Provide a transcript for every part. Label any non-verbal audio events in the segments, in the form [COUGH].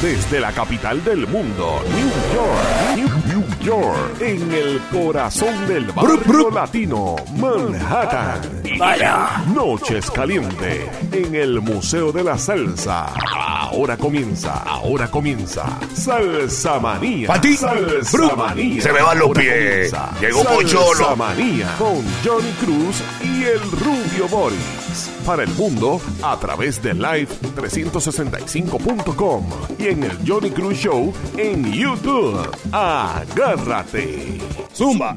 Desde la capital del mundo, New York, New, New York, en el corazón del barrio latino, Manhattan. Vaya. Noches caliente en el Museo de la Salsa. Ahora comienza, ahora comienza. Salsa Manía. Pa' ti. Salsa Bru. Manía. Se me van los Ahora pies. comienza. Llegó Salsa Pocholo. Manía con Johnny Cruz y el Rubio Boris. Para el mundo a través de live365.com y en el Johnny Cruz Show en YouTube. Agárrate. Zumba.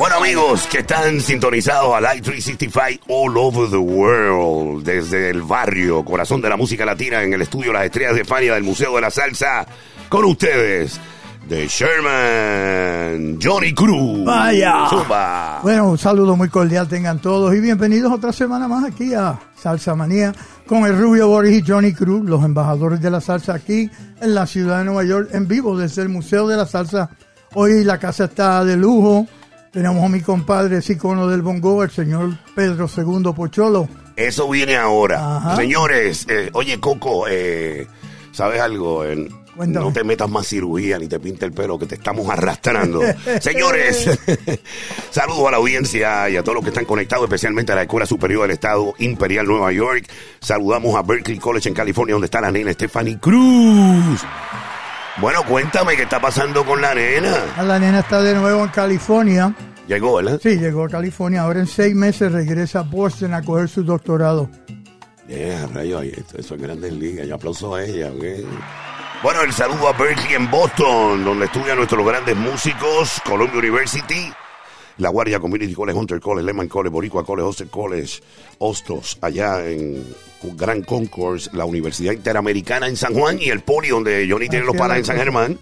Bueno amigos que están sintonizados a Live 365 all over the world, desde el barrio, corazón de la música latina, en el estudio Las Estrellas de Fania del Museo de la Salsa, con ustedes, de Sherman, Johnny Cruz. Vaya. Zumba. Bueno, un saludo muy cordial tengan todos y bienvenidos otra semana más aquí a Salsa Manía con el Rubio Boris y Johnny Cruz, los embajadores de la salsa aquí en la ciudad de Nueva York, en vivo desde el Museo de la Salsa. Hoy la casa está de lujo. Tenemos a mi compadre, ese icono del bongo, el señor Pedro II Pocholo. Eso viene ahora. Ajá. Señores, eh, oye Coco, eh, ¿sabes algo? Eh, no te metas más cirugía ni te pinte el pelo que te estamos arrastrando. [LAUGHS] Señores, [LAUGHS] saludos a la audiencia y a todos los que están conectados, especialmente a la Escuela Superior del Estado Imperial Nueva York. Saludamos a Berkeley College en California, donde está la nena Stephanie Cruz. Bueno, cuéntame qué está pasando con la nena. La nena está de nuevo en California. Llegó, ¿verdad? Sí, llegó a California. Ahora en seis meses regresa a Boston a coger su doctorado. Yeah, rayo, ahí, esto- eso es Grandes Ligas. Yo aplauso a ella. Bueno, el saludo a Berkeley en Boston, donde estudian nuestros grandes músicos, Columbia University, La Guardia Community College, Hunter College, Lehman College, Boricua College, Hostel College, Hostos, allá en Gran Concourse, la Universidad Interamericana en San Juan y el Poli, donde Johnny tiene los la en San. Germán,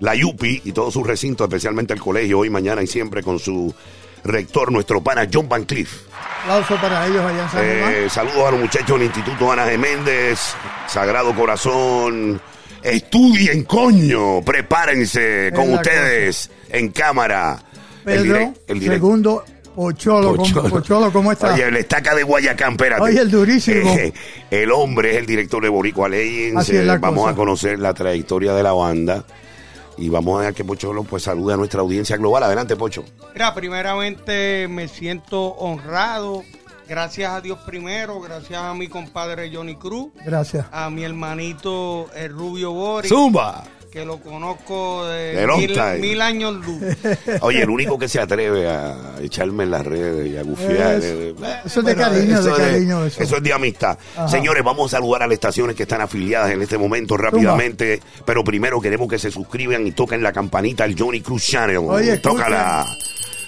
la UPI y todos sus recintos, especialmente el colegio, hoy, mañana y siempre con su rector, nuestro pana John Van Cliff. Aplauso para ellos allá en San Germán. Eh, saludos a los muchachos del Instituto Ana Geméndez, Sagrado Corazón. Estudien, coño. Prepárense con ustedes en cámara. Pedro, dire- segundo, Pocholo, ¿cómo- Pocholo. Pocholo, ¿cómo está? Oye, el estaca de Guayacán, espérate. Oye, el durísimo. Eh, [LAUGHS] el hombre es el director de Boricua Legends. Así es Eh, la vamos cosa. a conocer la trayectoria de la banda. Y vamos a dejar que Pocholo pues salude a nuestra audiencia global. Adelante, Pocho. Mira, primeramente me siento honrado. Gracias a Dios primero, gracias a mi compadre Johnny Cruz, Gracias. a mi hermanito el Rubio Boris, Zumba. Que lo conozco de De long mil, time. mil años luz. [LAUGHS] Oye, el único que se atreve a echarme en las redes y a gufiar. Es- eh, eso es de cariño, de es- cariño, eso. es de amistad. Ajá. Señores, vamos a saludar a las estaciones que están afiliadas en este momento rápidamente. Pero primero queremos que se suscriban y toquen la campanita al Johnny Cruz Channel. Oye, Tócala.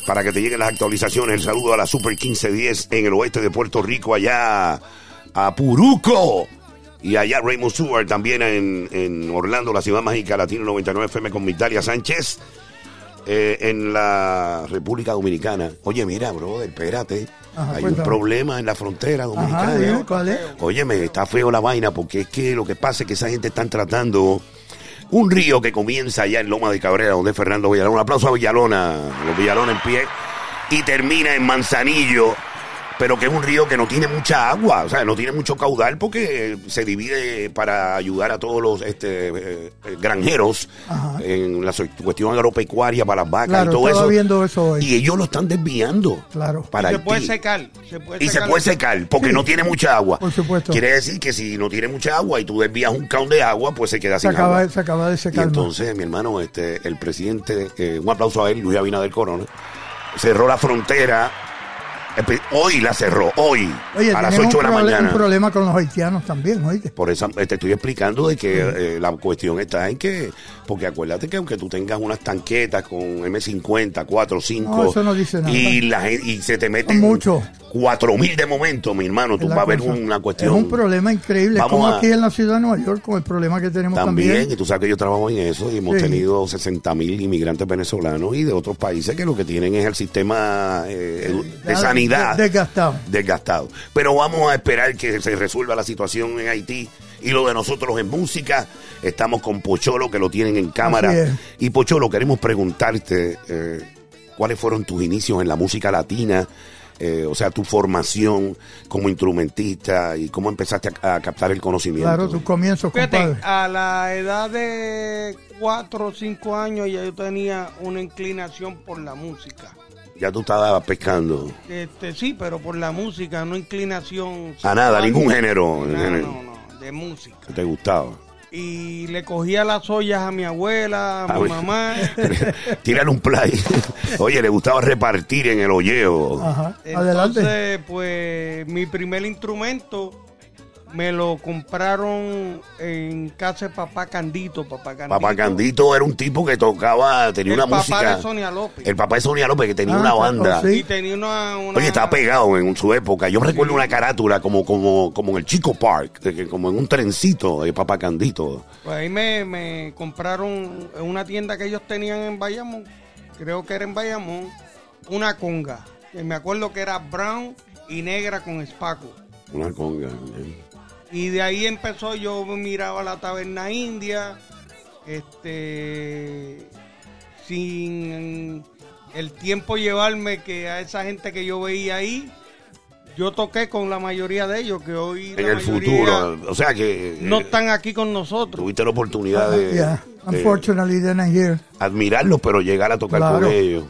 Para que te lleguen las actualizaciones. El saludo a la Super 1510 en el oeste de Puerto Rico, allá a Puruco. Y allá Raymond Stewart también en, en Orlando, la ciudad mágica Latino 99 FM con Migdalia Sánchez. Eh, en la República Dominicana. Oye, mira, brother, espérate. Ajá, Hay un problema en la frontera dominicana. Ajá, ¿cuál es? Óyeme, está feo la vaina porque es que lo que pasa es que esa gente están tratando un río que comienza allá en Loma de Cabrera, donde es Fernando Villalona. Un aplauso a Villalona, los Villalona en pie. Y termina en Manzanillo, pero que es un río que no tiene mucha agua, o sea, no tiene mucho caudal porque se divide para ayudar a todos los este, eh, granjeros Ajá. en la cuestión agropecuaria para las vacas Claro, y todo eso. viendo eso hoy. Y ellos lo están desviando. Claro. Para se Haití. puede secar. Se puede Y se puede secar porque Sí. no tiene mucha agua. Por supuesto. Quiere decir que si no tiene mucha agua y tú desvías un caón de agua, pues se queda Se sin acaba, agua. se acaba de Y secar. entonces, mi hermano, este, el presidente, eh, un aplauso a él, Luis Abinader Corona, cerró la frontera. Hoy la cerró, hoy, Oye, a las tenemos 8 de la mañana. un problema con los haitianos también, oíste. Por eso eh, te estoy explicando de que eh, la cuestión está en que, porque acuérdate que aunque tú tengas unas tanquetas con M50, 4, 5, No, eso no dice nada. y, la, y se te meten mucho. 4 mil de momento, mi hermano, tú vas a ver una cuestión. Es un problema increíble, Vamos como a- aquí en la ciudad de Nueva York, con el problema que tenemos También, también. y tú sabes que yo trabajo en eso y hemos Sí. tenido 60 mil inmigrantes venezolanos y de otros países que lo que tienen es el sistema eh, de sanidad de- desgastado. desgastado. Pero vamos a esperar que se resuelva la situación en Haití y lo de nosotros en música. Estamos con Pocholo que lo tienen en cámara. Y Pocholo, queremos preguntarte eh, cuáles fueron tus inicios en la música latina. eh, o sea, tu formación como instrumentista y cómo empezaste a, a captar el conocimiento? Claro, tus comienzos, Fíjate, compadre. a la edad de 4 o 5 años ya yo tenía una inclinación por la música. Ya tú estabas pescando. Este, sí, pero por la música, no inclinación. A nada, ningún género. No, género no, no, de música. que te gustaba. Y le cogía las ollas a mi abuela, a mi mamá. [LAUGHS] Tírale un play. Oye, le gustaba repartir en el hoyeo. Ajá, adelante. Entonces, pues mi primer instrumento me lo compraron en casa de papá Candito. Papá Candito, Papá Candito era un tipo que tocaba, tenía el una papá música. de Sonia López. El papá de Sonia López, que tenía Ah, una banda. sí. Y tenía una, una- Oye, estaba pegado en su época. Yo recuerdo una carátula como, como, como en el Chico Park, como en un trencito de Papá Candito. Pues ahí me, me compraron en una tienda que ellos tenían en Bayamón, creo que era en Bayamón, una conga. Que me acuerdo que era brown y negra con espaco. Una conga. Y de ahí empezó, yo miraba la taberna india, este, sin el tiempo llevarme que a esa gente que yo veía ahí, yo toqué con la mayoría de ellos, que hoy En el futuro. O sea que. eh, no están aquí con nosotros. Tuviste la oportunidad de, yeah, de unfortunately they're not here. admirarlos, pero llegar a tocar Claro. con ellos.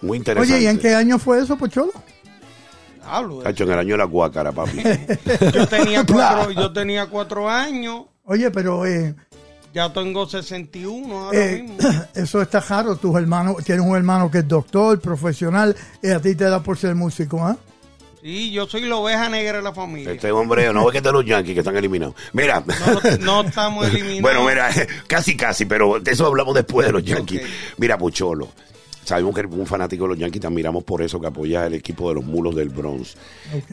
Muy interesante. Oye, ¿y en qué año fue eso, Pocholo? Hablo Cacho, en el año de la guácara, papi. [LAUGHS] Yo tenía cuatro, yo tenía cuatro años, Oye, pero eh, ya tengo 61 ahora eh, mismo. [CLEARS THROAT] eso está raro. Tus hermanos, tienes un hermano que es doctor, profesional, y a ti te da por ser músico, ¿ah? Sí, yo soy la oveja negra de la familia. Este hombre, no ves que de los Yankees que están eliminados. Mira. No, no [LAUGHS] estamos eliminados. Bueno, mira, [LAUGHS] casi, casi, pero de eso hablamos después de los Yankees. Mira, Pucholo. Sabemos que eres un fanático de los Yankees, te admiramos por eso, que apoyas el equipo de los mulos del Bronx.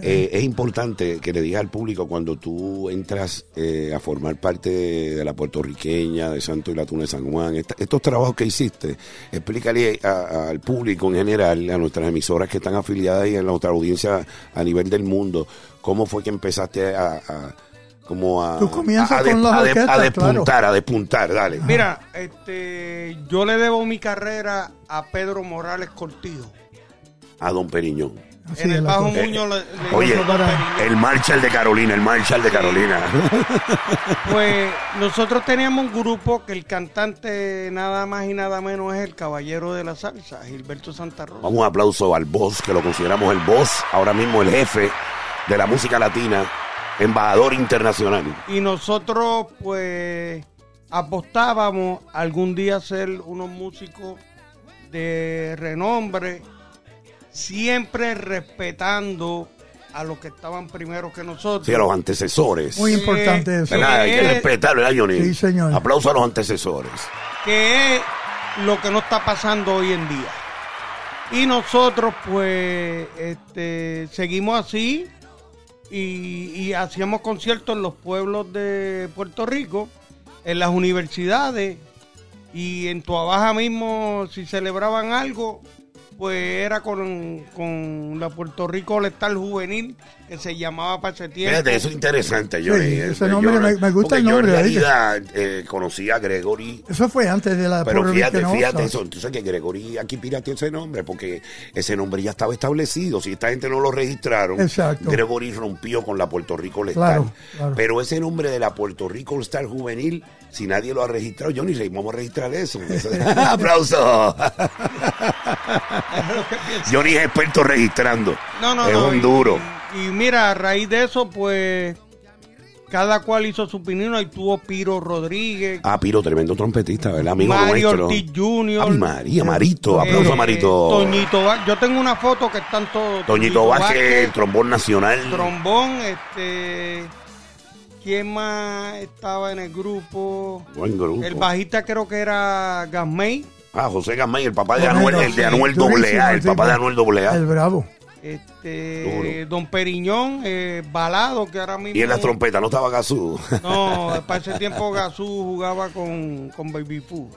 Eh, es importante que le digas al público cuando tú entras eh, a formar parte de, de la puertorriqueña, de Santo y la Tuna de San Juan, esta- estos trabajos que hiciste, explícale a- al público en general, a nuestras emisoras que están afiliadas y a nuestra audiencia a nivel del mundo, cómo fue que empezaste a... a- como a, Tú comienzas a, a de- con las a de- a orquestas, despuntar, a despuntar, dale. Mira, este, yo le debo mi carrera a Pedro Morales Cortijo. A Don Periñón. Así en el Bajo cosa. Muño le, le Oye, el Marshall de Carolina, el Marshall de Carolina. [LAUGHS] Pues nosotros teníamos un grupo que el cantante nada más y nada menos es el caballero de la salsa, Gilberto Santa Rosa. Vamos un aplauso al boss, que lo consideramos el boss, ahora mismo el jefe de la música latina, embajador internacional. Y nosotros pues apostábamos algún día ser unos músicos de renombre, siempre respetando a los que estaban primero que nosotros. Sí, a los antecesores. Muy importante eso. Hay que respetarlo, ¿verdad, Johnny? Sí, señor. Aplauso a los antecesores. que es lo que no está pasando hoy en día. Y nosotros pues este, seguimos así y, hacíamos conciertos en los pueblos de Puerto Rico, en las universidades y en Tuabaja mismo si celebraban algo pues era con, con la Puerto Rico Lestal Juvenil que se llamaba para ese tiempo. Fíjate, eso es interesante. Sí, Eh, ese nombre yo- me- me gusta el yo nombre, en ¿oíste? realidad eh, conocí a Gregory Eso fue antes de la Pero Puerto fíjate, fíjate All eso. Sabes que Gregory aquí pirateó ese nombre porque ese nombre ya estaba establecido. Si esta gente no lo registraron, Exacto. Gregory rompió con la Puerto Rico All. Claro, claro. Pero ese nombre de la Puerto Rico All Star juvenil, si nadie lo ha registrado, Johnny, Rey, vamos a registrar eso. [LAUGHS] [LAUGHS] ¡Aplauso! [LAUGHS] Johnny es experto registrando. No, no, es no. un y- duro. Y, y mira, a raíz de eso, pues, cada cual hizo su opinión. Ahí tuvo Piro Rodríguez, Ah, Piro, tremendo trompetista, ¿verdad? Amigo Mario nuestro. Ortiz Jr. María, Marito. Aplauso a eh, Marito. Toñito Vázquez. Yo tengo una foto que están todos. Toñito Vázquez, trombón nacional. trombón, este. ¿Quién más estaba en el grupo? Buen grupo. El bajista creo que era Gasmey. Ah, José Gamay, el papá de Anuel, el de Anuel AA, el papá de Anuel AA. El Bravo. Este. Don Periñón, eh, Balado, que ahora mismo. Y en las trompetas no estaba Gazú. No, [LAUGHS] para ese tiempo Gazú jugaba con, con Baby Fu.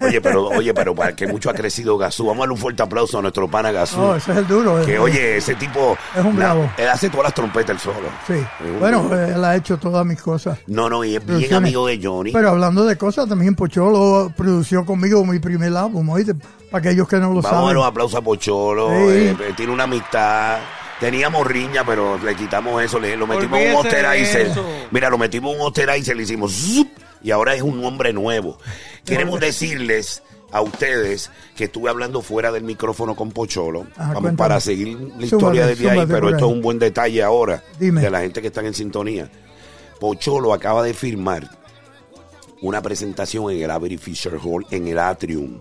Oye, pero, oye, pero para que mucho ha crecido Gazú. Vamos a darle un fuerte aplauso a nuestro pana Gazú. Oh, ese es el duro. que eh. oye, ese tipo. Es un na- bravo. Él hace todas las trompetas él solo. Sí. Un Bueno, duro. él ha hecho todas mis cosas. No, no, y es bien amigo de Johnny. Pero hablando de cosas, también Pocholo produció conmigo mi primer álbum, ¿oíste? Para aquellos que no lo Vamos a dar saben. un aplauso a Pocholo. Sí. eh, eh, tiene una amistad. Teníamos riña, pero le quitamos eso, le, lo metimos en un Olvídese de osterizer. Mira, lo metimos en un osterizer, le hicimos zup, y ahora es un hombre nuevo. Queremos decirles a ustedes que estuve hablando fuera del micrófono con Pocholo. Ajá, Vamos para seguir la historia desde ahí, pero esto es un buen detalle ahora Dime. de la gente que están en sintonía. Pocholo acaba de firmar una presentación en el Avery Fisher Hall en el Atrium,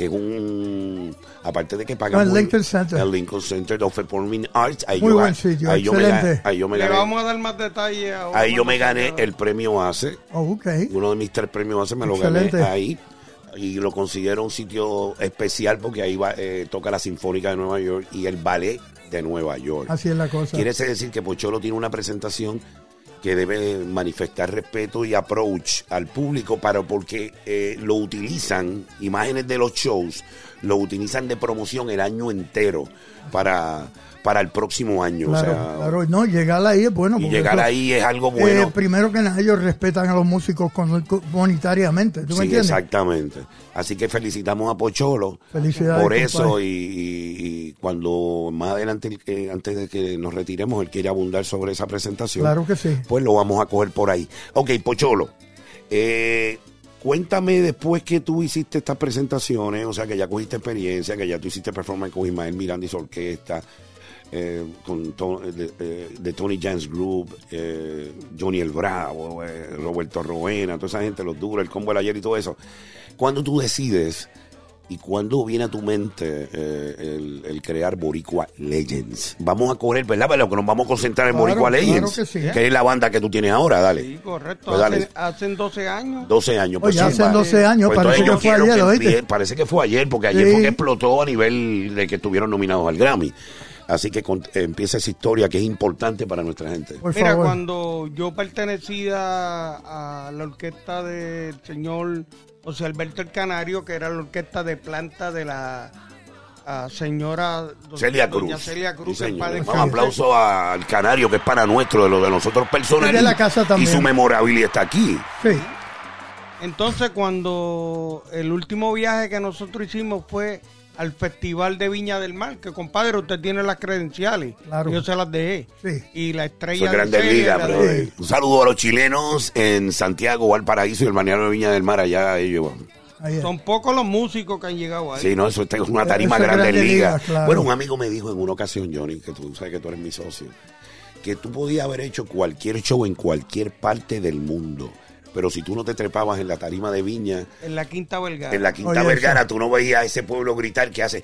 que es un aparte de que pagamos el Lincoln Center. el Lincoln Center of Performing Arts, ahí Muy yo, buen sitio, ahí yo me ahí yo me Le gané, vamos a dar más detalles ahora. ahí yo me gané el premio ACE, Oh, ok. uno de mis tres premios ACE me lo gané ahí y lo considero un sitio especial porque ahí va, eh, toca la Sinfónica de Nueva York y el Ballet de Nueva York. Así es la cosa. Quiere decir que Pocholo tiene una presentación que debe manifestar respeto y approach al público para porque eh, lo utilizan, imágenes de los shows, lo utilizan de promoción el año entero para, para el próximo año. Claro, o sea, claro. No, llegar ahí es bueno. y llegar eso- ahí es algo eh, bueno. primero que nada, ellos respetan a los músicos con- con- monetariamente. ¿Tú me Sí, entiendes? exactamente. Así que felicitamos a Pocholo Felicidades, por eso y, y- y cuando más adelante, eh, antes de que nos retiremos, él quiere abundar sobre esa presentación. Claro que sí. Pues lo vamos a coger por ahí. Ok, Pocholo, eh, cuéntame después que tú hiciste estas presentaciones, o sea, que ya cogiste experiencia, que ya tú hiciste performance con Ismael Miranda y su orquesta, eh, con To- de, eh, de Tony Jans Group, eh, Johnny el Bravo, eh, Roberto Roena, toda esa gente, los duros, el combo del ayer y todo eso. Cuando tú decides y cuando viene a tu mente eh, el, el crear Boricua Legends, vamos a correr, ¿verdad? Pero que nos vamos a concentrar en Claro, Boricua claro Legends, que sí. que es la banda que tú tienes ahora, dale. Sí, correcto. Pues dale. Hacen, hacen 12 años. 12 años. Oye, sí, hace va. 12 años, Pues parece que yo fue quiero ayer, que ¿oíste? empie- Parece que fue ayer, porque ayer Sí. fue que explotó a nivel de que estuvieron nominados al Grammy. Así que con- eh, empieza esa historia que es importante para nuestra gente. Por Mira, favor. cuando yo pertenecía a la orquesta del señor José Alberto el Canario, que era la orquesta de planta de la señora do- Celia doña Cruz. Celia Cruz, Sí, descanse. aplauso al Canario, que es para nuestro, de lo de nosotros personal. De la casa y también. su memorabilia está aquí. Sí. Entonces, cuando el último viaje que nosotros hicimos fue al Festival de Viña del Mar, que compadre, usted tiene las credenciales. Claro. Yo se las dejé. Sí. Y la estrella es de Grandes Celia, Ligas, la bro. de- Un saludo a los chilenos en Santiago, Valparaíso y el balneario de Viña del Mar, allá ellos. Son pocos los músicos que han llegado ahí. Sí, no, eso es una tarima es grande liga. Claro. Bueno, un amigo me dijo en una ocasión, Johnny, que tú sabes que tú eres mi socio, que tú podías haber hecho cualquier show en cualquier parte del mundo, pero si tú no te trepabas en la tarima de Viña, En la Quinta Vergara. en la Quinta Oye, Vergara, eso. tú no veías a ese pueblo gritar que hace,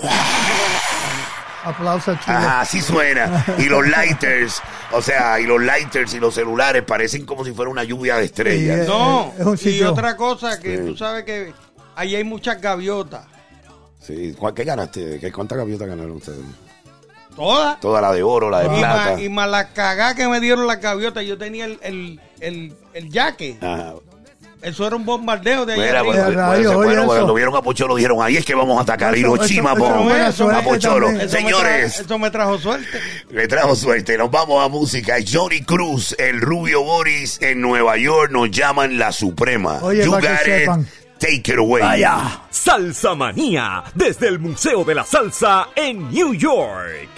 [LAUGHS] Aplausos a Chile. ajá, así suena. Y los lighters, o sea, y los lighters y los celulares parecen como si fuera una lluvia de estrellas. Sí, eh. No, Es un y otra cosa que Sí. tú sabes que ahí hay muchas gaviotas. Sí, ¿cuál- ¿qué ganaste? ¿Qué, ¿Cuántas gaviotas ganaron ustedes? Todas. Toda la de oro, la de Y plata. más, y más la cagada que me dieron las gaviotas. Yo tenía el, el, el, el yaque. Ajá. Eso era un bombardeo de allá Mira, bueno, bueno, rayo, bueno, cuando vieron a Pocholo dijeron, ahí es que vamos a atacar Hiroshima, A Pocholo. Eso me Señores, eso me trajo suerte. le trajo suerte. Nos vamos a música. Johnny Cruz, el rubio Boris en Nueva York, nos llaman la Suprema. Oye, you para que got it. sepan. Take it away. Vaya, Salsa Manía, desde el Museo de la Salsa en New York.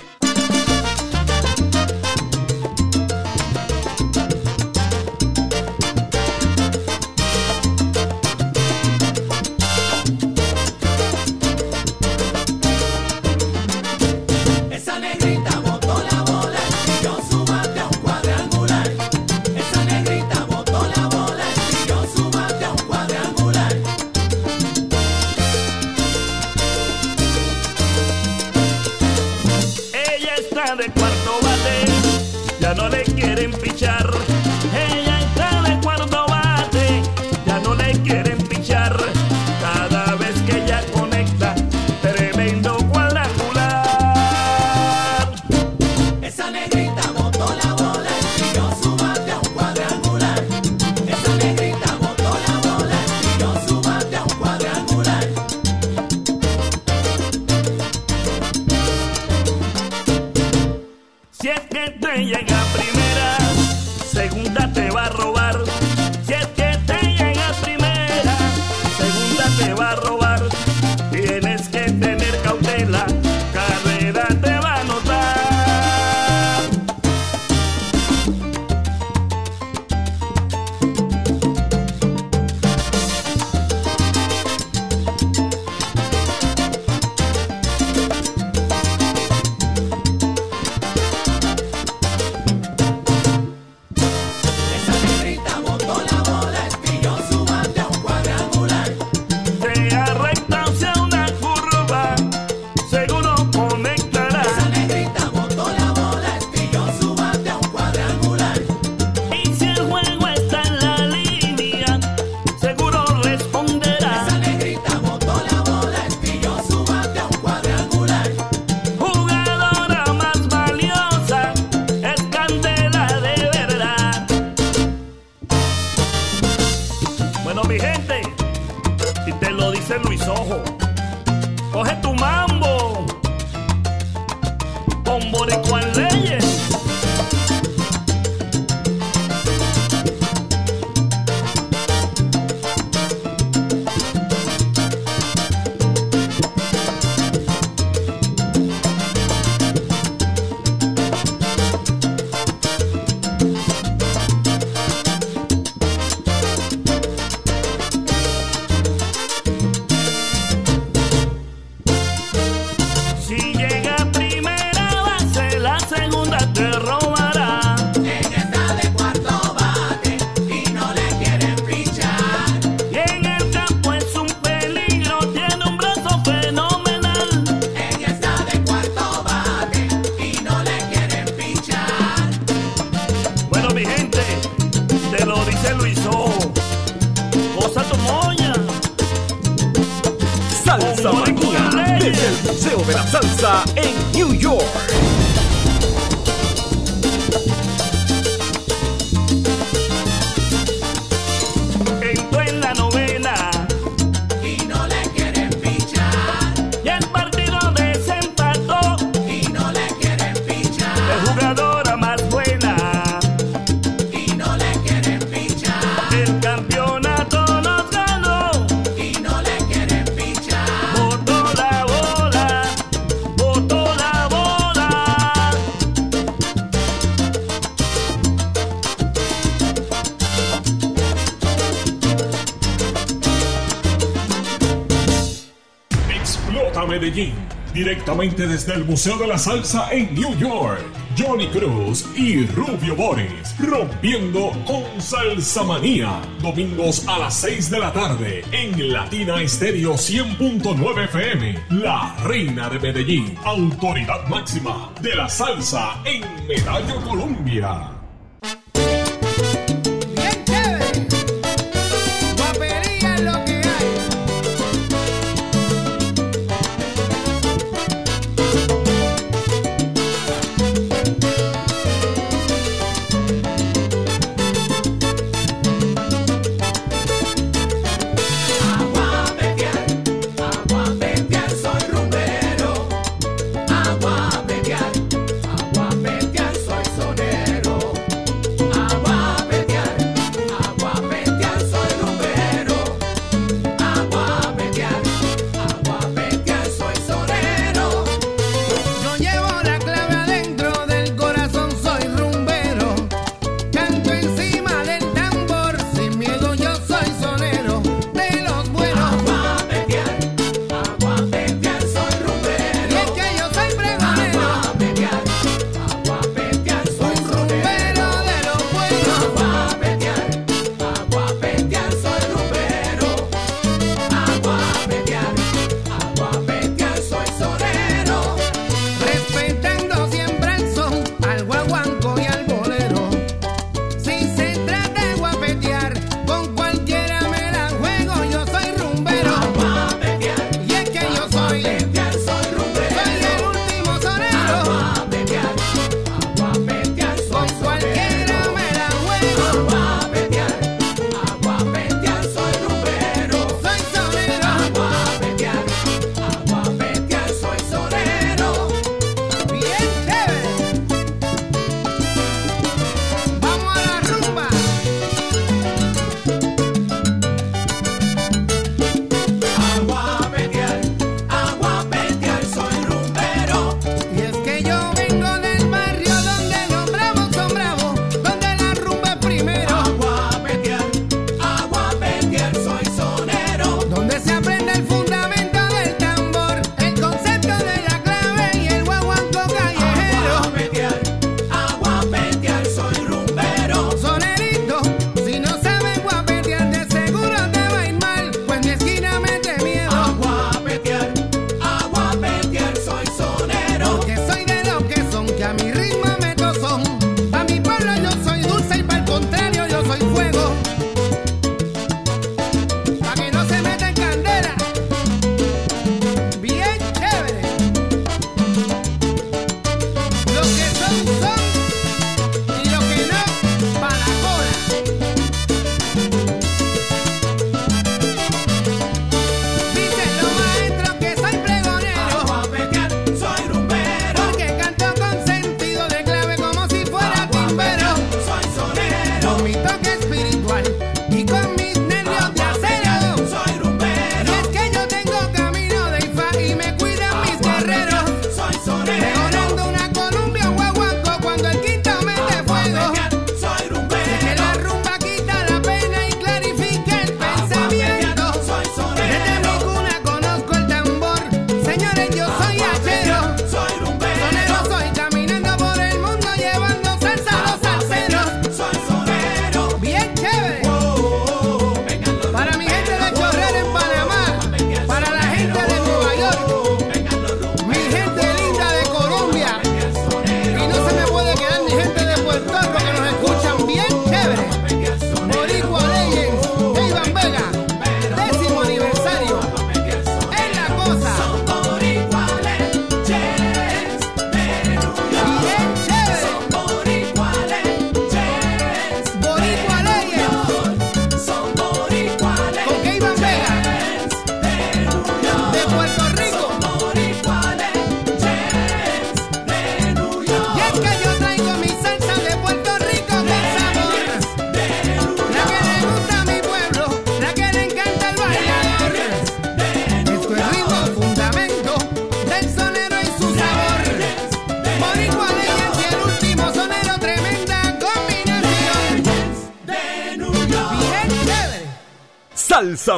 Medellín. Directamente desde el Museo de la Salsa en New York, Johnny Cruz y Rubio Boris, rompiendo con Salsa Manía. Domingos a las 6 de la tarde en Latina Estéreo 100.9 FM, la reina de Medellín, autoridad máxima de la salsa en Medallo, Colombia.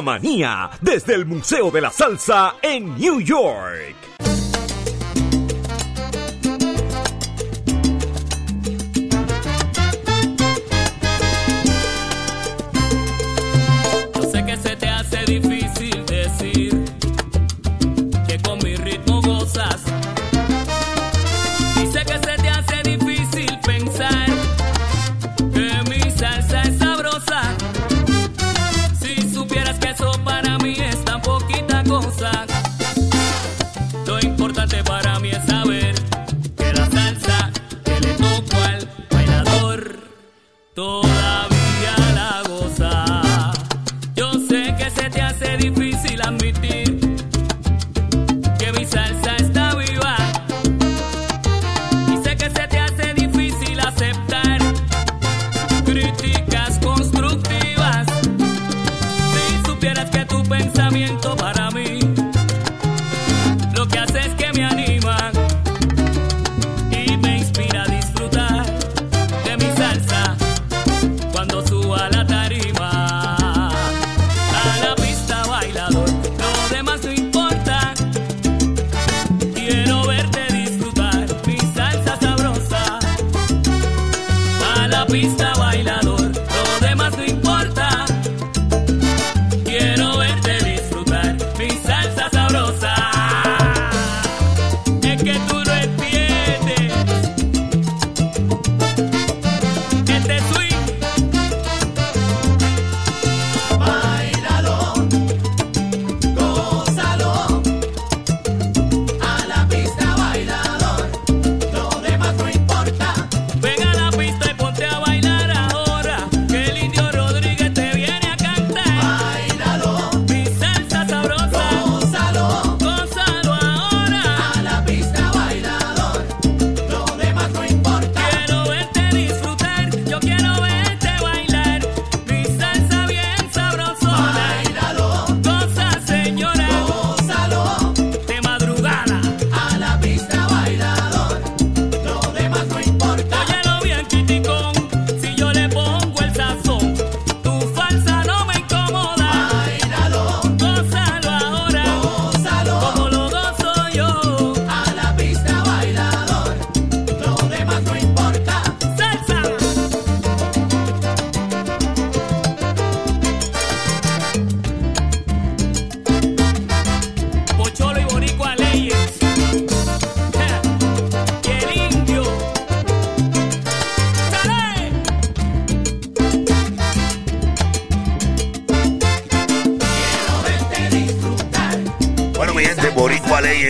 Manía, desde el Museo de la Salsa en New York.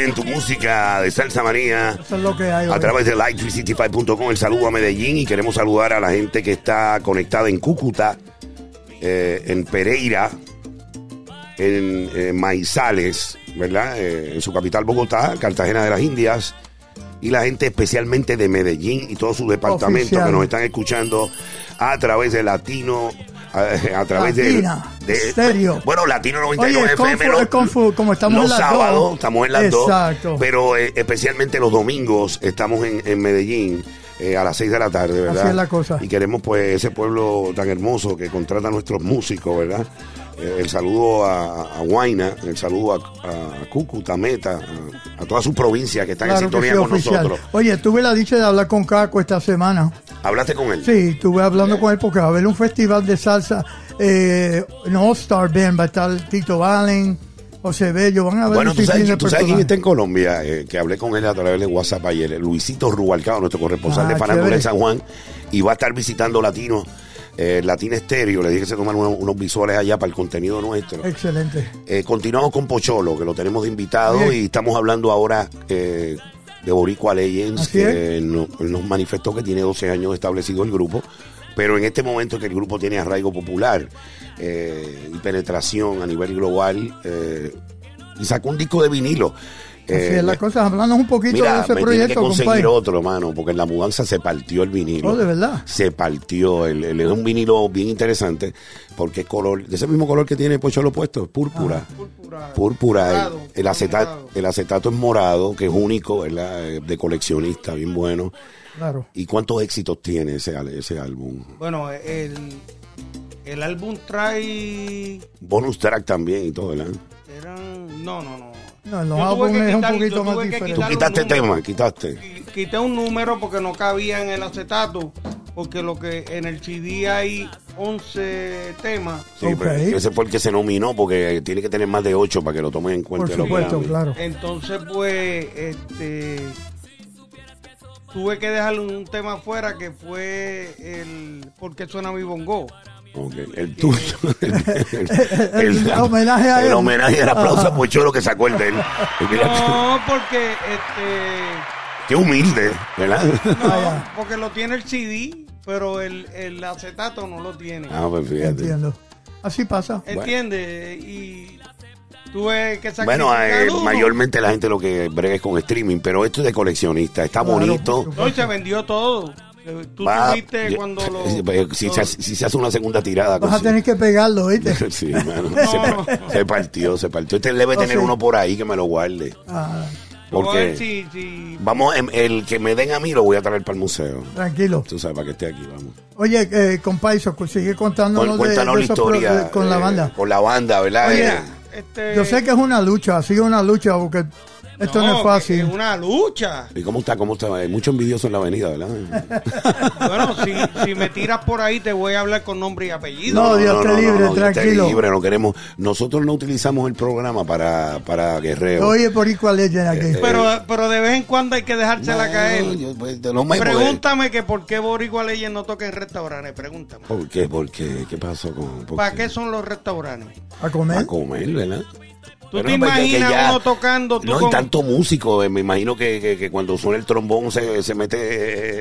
En tu música de Salsa Manía. Eso es lo que hay. A través de light365.com, el saludo a Medellín y queremos saludar a la gente que está conectada en Cúcuta, eh, en Pereira, en eh, Maizales, ¿verdad? Eh, en su capital Bogotá, Cartagena de las Indias, y la gente especialmente de Medellín y todos sus departamentos Oficial. que nos están escuchando a través de Latino, a, a través de, Latina, de- Stereo. Bueno, Latino 99 Oye, FM. confu- es confu- como estamos los en las sábados, dos. estamos en las Exacto. dos. Pero eh, especialmente los domingos estamos en, en Medellín. eh, a las 6 de la tarde, ¿verdad? Así es la cosa. Y queremos, pues, ese pueblo tan hermoso que contrata a nuestros músicos, ¿verdad? Eh, el saludo a, a el saludo a, a Cúcuta, Meta, a, a todas sus provincias que están en Claro que sintonía con oficial. nosotros. Oye, tuve la dicha de hablar con Caco esta semana. ¿Hablaste con él? Sí, estuve hablando con él porque va a haber un festival de salsa, eh, un All-Star Band, va a estar Tito Valen, José Bello, van a ver Bueno, tú sabes, tú sabes quién está en Colombia, eh, que hablé con él a través de WhatsApp ayer, eh, Luisito Rubalcado, nuestro corresponsal Ah, de Fanándula chévere. en San Juan, y va a estar visitando Latino, eh, Latina Estéreo, le dije que se toman unos, unos visuales allá para el contenido nuestro. Excelente. Eh, continuamos con Pocholo, que lo tenemos de invitado, Bien. y estamos hablando ahora eh, de Boricua Legends, que no- nos manifestó que tiene 12 años establecido el grupo, pero en este momento que el grupo tiene arraigo popular eh, y penetración a nivel global, y sacó un disco de vinilo. Así Eh, es la cosa. Hablando un poquito de ese me tiene que proyecto, conseguir compadre. otro, mano, porque en la mudanza se partió el vinilo. Oh, de verdad. Se partió. El, el- es un vinilo bien interesante porque es color, de ese mismo color que tiene Pocho lo puesto, es púrpura. Púrpura. Púrpura. Morado, el, el acetato, morado. el acetato es morado, que es único, ¿verdad? Eh, De coleccionista, bien bueno. Claro. ¿Y cuántos éxitos tiene ese, ese álbum? Bueno, el, el álbum trae. Bonus track también y todo, ¿verdad? Eran. No, no, no. No, en los álbumes es un poquito más diferente. Tú quitaste número. tema, quitaste. Qui- Quité un número porque no cabía en el acetato. Porque lo que en el CD hay 11 temas. Sí, Ok. pero ese fue el que se nominó porque tiene que tener más de 8 para que lo tomen en cuenta. Por supuesto, claro. Entonces, pues, este. Tuve que dejarle un tema afuera que fue el. Porque suena mi bongo. El tuyo. [LAUGHS] El, El homenaje a el él. homenaje, el aplauso Ajá. a Pocholo que sacó el de él. No, porque este. Qué humilde, ¿verdad? No, porque lo tiene el CD, pero el, el acetato no lo tiene. Ah, pues fíjate. Entiendo. Así pasa. ¿Entiendes? Y tuve que sacrificar Bueno, eh, mayormente la gente lo que brega es con streaming, pero esto es de coleccionista, está Claro, bonito. por No, y se vendió todo. Tú Va- tuviste yo- cuando lo... si, pues, si se, hace- si se hace una segunda tirada. Vas a tener que pegarlo, ¿viste? [LAUGHS] Sí, mano, No. se, pa- se partió, se partió. Este debe Oh, tener sí. uno por ahí que me lo guarde. Ah, Yo voy a ver Porque si, si- vamos, em- el que me den a mí lo voy a traer para el museo. tranquilo. Tú sabes, para que esté aquí, vamos. Oye, eh, compaiso, sigue contándonos Cu- de, Cuéntanos de la pro- historia. de- con la eh, banda. Con la banda, ¿verdad? Oye, Eh, este, Yo sé que es una lucha, ha sido una lucha porque esto no, es fácil. Es una lucha. ¿Y cómo está? ¿Cómo está? Hay mucho envidioso en la avenida, ¿verdad? [LAUGHS] Bueno, si, si me tiras por ahí te voy a hablar con nombre y apellido. No, Dios te libre, Dios te tranquilo. libre, no queremos. Nosotros no utilizamos el programa para, para guerreo. Oye, por igual legend aquí. Pero, pero de vez en cuando hay que dejársela No, caer. yo, pues, de Pregúntame que por qué Boricua Leyes no toca en restaurantes. Pregúntame. eh. ¿Por qué? ¿Por qué? ¿Qué pasó con.? ¿Para qué son los restaurantes? a comer. A comer, ¿verdad? ¿Tú te no, es imaginas ya- uno tocando? Tú No, con- y tanto músico. eh, me imagino que, que- que cuando suena el trombón se, se mete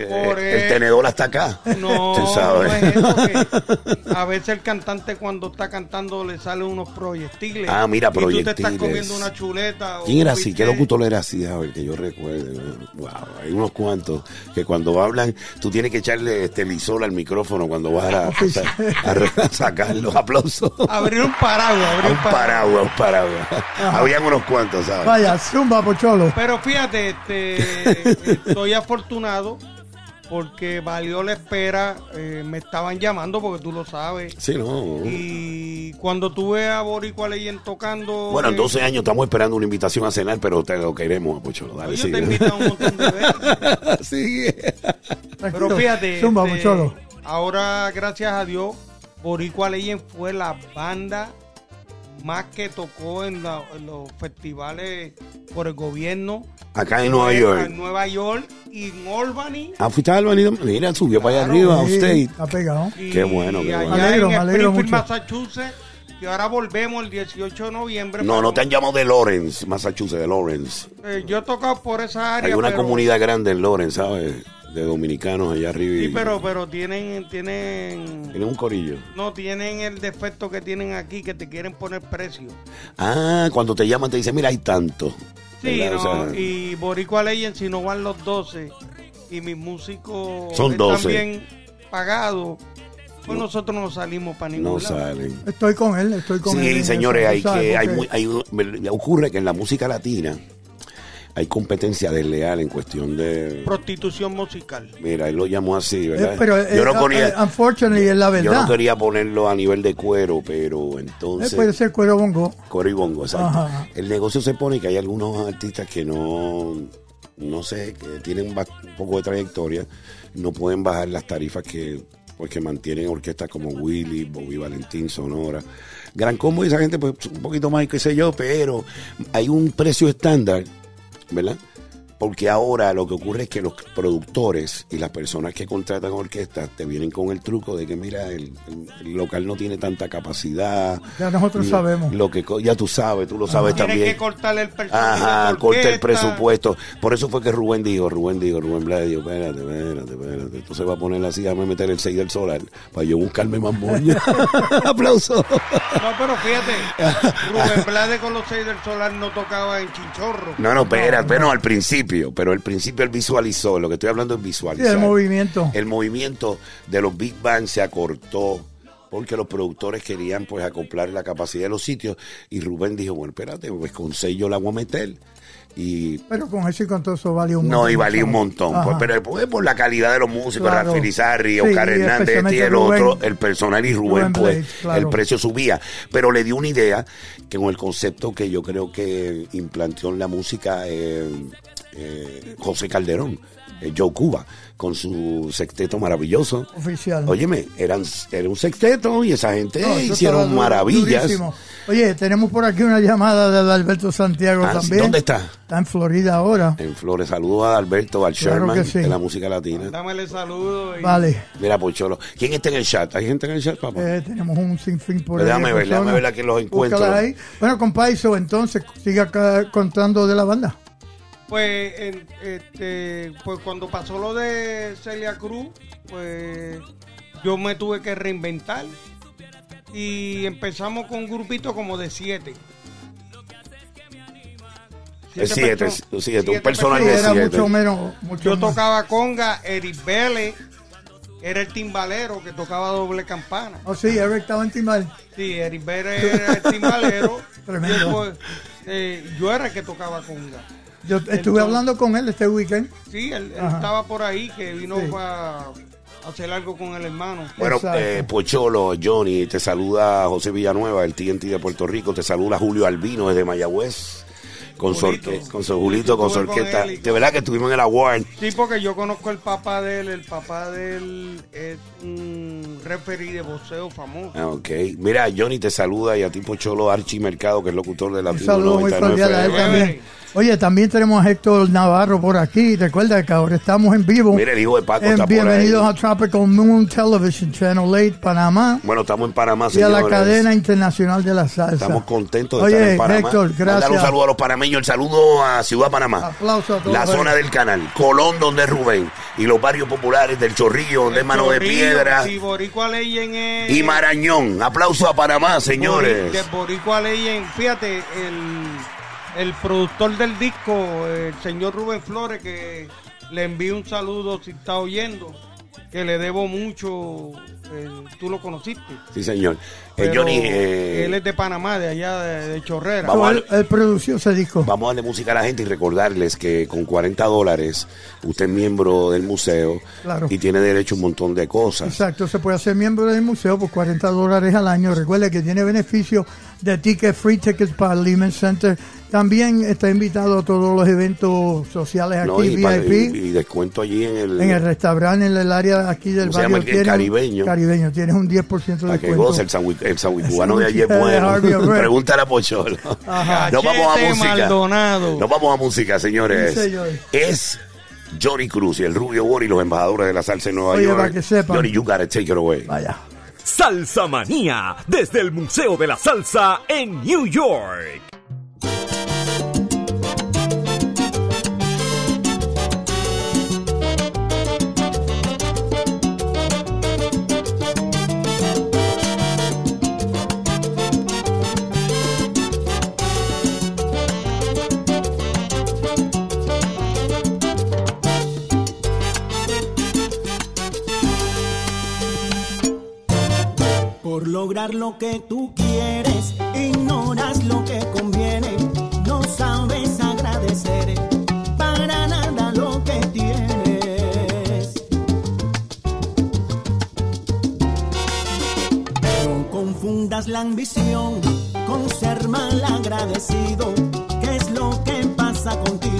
eh, el tenedor hasta acá. No, [LAUGHS] Tú no sabes. es eso que a veces el cantante cuando está cantando le salen unos proyectiles. Ah, mira, Y tú te estás proyectiles. comiendo una chuleta. ¿Quién era un así? ¿Qué locutor era así? A ver, que yo recuerde. Wow, hay unos cuantos que cuando hablan, tú tienes que echarle este lisol al micrófono cuando vas a, [LAUGHS] a- a sacar los aplausos. Abrir un paraguas, abrir un un paraguas. paraguas, un paraguas. [LAUGHS] Habían unos cuantos, ¿sabes? Vaya, zumba, pocholo. Pero fíjate, este, estoy afortunado porque valió la espera. eh, me estaban llamando porque tú lo sabes. Sí, no. Y cuando tuve a Boricua Leyen tocando. Bueno, en eh, 12 años estamos esperando una invitación a cenar, pero te lo queremos, Pocholo. Dale, Yo te sigue. he invitado un montón de veces. [LAUGHS] Sigue. Tranquilo. Pero fíjate, Zumba, este, pocholo. ahora gracias a Dios, Boricua Legend fue la banda más que tocó en, la- en los festivales por el gobierno. Acá en Nueva York. En Nueva York y en Albany. Ah, fuiste a Albany. Mira, subió para allá Claro, arriba, Sí, usted. Está pegado. Y Qué bueno, qué allá bueno. Me alegro, en me alegro Springfield, mucho. Massachusetts, que ahora volvemos el 18 de noviembre. No, no te han llamado de Lawrence, Massachusetts, de Lawrence. Eh, yo he tocado por esa área. Hay una pero- comunidad grande en Lawrence, ¿sabes? De dominicanos allá arriba. y- Sí, pero, pero tienen, tienen, Tienen un corillo. no tienen el defecto que tienen aquí, que te quieren poner precio. Ah, cuando te llaman te dicen, mira, hay tanto. Sí, no, O sea, y Boricua Legend, si no van los 12 y mis músicos Son están 12. bien pagados, pues nosotros no salimos para ningún no lado. salen. Estoy con él, estoy con él. Sí, señores, hay que, hay muy, hay, me- ocurre que en la música latina hay competencia desleal en cuestión de... Prostitución musical. Mira, él lo llamó así, ¿verdad? Eh, pero yo, eh, no quería, eh, unfortunately es la yo no verdad. quería ponerlo a nivel de cuero, pero Eh, entonces... puede ser cuero bongo. Cuero y bongo, exacto. Ajá. El negocio se pone que hay algunos artistas que no, no sé, que tienen un poco de trayectoria, no pueden bajar las tarifas que, pues, que mantienen orquestas como Willy, Bobby Valentín, Sonora. Gran Combo y esa gente, pues un poquito más, qué sé yo, pero hay un precio estándar, ¿verdad? Porque ahora lo que ocurre es que los productores y las personas que contratan orquestas te vienen con el truco de que, mira, el, el- local no tiene tanta capacidad. Ya nosotros Lo- sabemos. Lo que ya tú sabes, tú lo sabes Tienen también. que cortarle el personal. Ajá, corta el presupuesto. Por eso fue que Rubén dijo, Rubén dijo, Rubén Blades dijo, espérate, espérate, espérate. Entonces va a poner así, déjame meter el 6 del solar para yo buscarme más moña. [LAUGHS] [LAUGHS] Aplauso. No, pero fíjate, Rubén Blades con los seis del solar no tocaba en Chinchorro. No, no, espérate, pero no, al principio, pero al principio él visualizó, lo que estoy hablando es Sí, visualizar. el movimiento. El movimiento de los Big Bang se acortó porque los productores querían pues acoplar la capacidad de los sitios y Rubén dijo, bueno, espérate, pues con seis yo la voy a meter. Y Pero con eso y con todo eso valió un no, montón. y valía un montón. Pues, pero después por la calidad de los músicos, Claro. Rafael Izarri, Sí, Oscar Hernández, este y el Rubén. otro, el personal y Rubén, Rubén pues Blades, claro. el precio subía. Pero le dio una idea que con el concepto que yo creo que implantó en la música eh, eh, José Calderón, eh, Joe Cuba, con su sexteto maravilloso. Oficial. Óyeme, eran, era un sexteto y esa gente No, hicieron maravillas. durísimo. Oye, tenemos por aquí una llamada de Alberto Santiago Ah, también. ¿Dónde está? Está en Florida ahora. En Flores. Saludos a Alberto, al Claro Sherman que sí. de la música latina. Dámele saludos. y- Vale. Mira, Pocholo. ¿Quién está en el chat? ¿Hay gente en el chat, papá? Eh, tenemos un sinfín por Pues ahí. déjame ver, déjame ver a quién los encuentro. Ahí. Bueno, compaiso, entonces, siga acá contando de la banda. Pues, en- este, pues cuando pasó lo de Celia Cruz, pues yo me tuve que reinventar. Y empezamos con un grupito como de siete. Siete, perso- el siete, un siete personaje de siete. mucho menos. Mucho Yo más. tocaba conga, Eric Vélez era el timbalero que tocaba doble campana. Oh, sí, Eric estaba en timbal. Sí, Eric Vélez era el timbalero. [LAUGHS] Tremendo. Y después, eh, yo era el que tocaba conga. Yo estuve Entonces- hablando con él este weekend. Sí, él, estaba por ahí que vino Sí. para hacer algo con el hermano. Bueno, eh, Pocholo, Johnny, te saluda José Villanueva, el TNT de Puerto Rico, te saluda Julio Albino desde Mayagüez, con su, Julito. orque- con su Julito, con su con y- De verdad que estuvimos en el award. Sí, porque yo conozco el papá de él. El papá de él es un referee de boxeo famoso. Ah, Ok, mira, Johnny te saluda y a ti Pocholo Archi Mercado, que es locutor de la Un saludo muy cordial a él también. Oye, también tenemos a Héctor Navarro por aquí. Recuerda que ahora estamos en vivo. Mira, el hijo de Paco En está por bienvenidos ahí. a Tropical Moon Television Channel 8, Panamá. Bueno, estamos en Panamá, Y a señores. la cadena internacional de la salsa. Estamos contentos de Oye, estar en Panamá. Héctor, Mandar gracias. un saludo a los panameños, el saludo a Ciudad Panamá. Aplauso a todos. La zona del canal, Colón donde es Rubén, y los barrios populares del Chorrillo donde es Mano de Piedra y Marañón. Aplauso a Panamá, señores. De Boricua Leyen. Fíjate, el, el productor del disco, el señor Rubén Flores, que le envío un saludo si está oyendo, que le debo mucho. eh, tú lo conociste. Sí, señor. Eh, Pero Johnny, eh, él es de Panamá, de allá de, de Chorrera. Vamos a- él, él produció ese disco. Vamos a darle música a la gente y recordarles que con 40 dólares usted es miembro del museo Claro. y tiene derecho a un montón de cosas. Exacto, se puede hacer miembro del museo por 40 dólares al año. Recuerde que tiene beneficio de ticket, free tickets para el Lehman Center. También está invitado a todos los eventos sociales aquí, ¿no? y, pa- VIP. y- y descuento allí en el... en el restaurante, en el área aquí del ¿Cómo se barrio. llama? El caribeño. Caribeño, tienes un 10% de para que descuento. goce el, sandwich- el sandwichubano de Harvey bueno. Pregúntale a Pocholo. Ajá. Nos vamos a música. Maldonado. Nos vamos a música, señores. Sí, señor. Es Johnny Cruz y el Rubio Bori, los embajadores de la salsa en Nueva Oye, York. para que sepan. Johnny, you gotta take it away. Vaya. Salsa Manía, desde el Museo de la Salsa en New York. Lo que tú quieres, ignoras lo que conviene, no sabes agradecer para nada lo que tienes. No confundas la ambición con ser mal agradecido, que es lo que pasa contigo,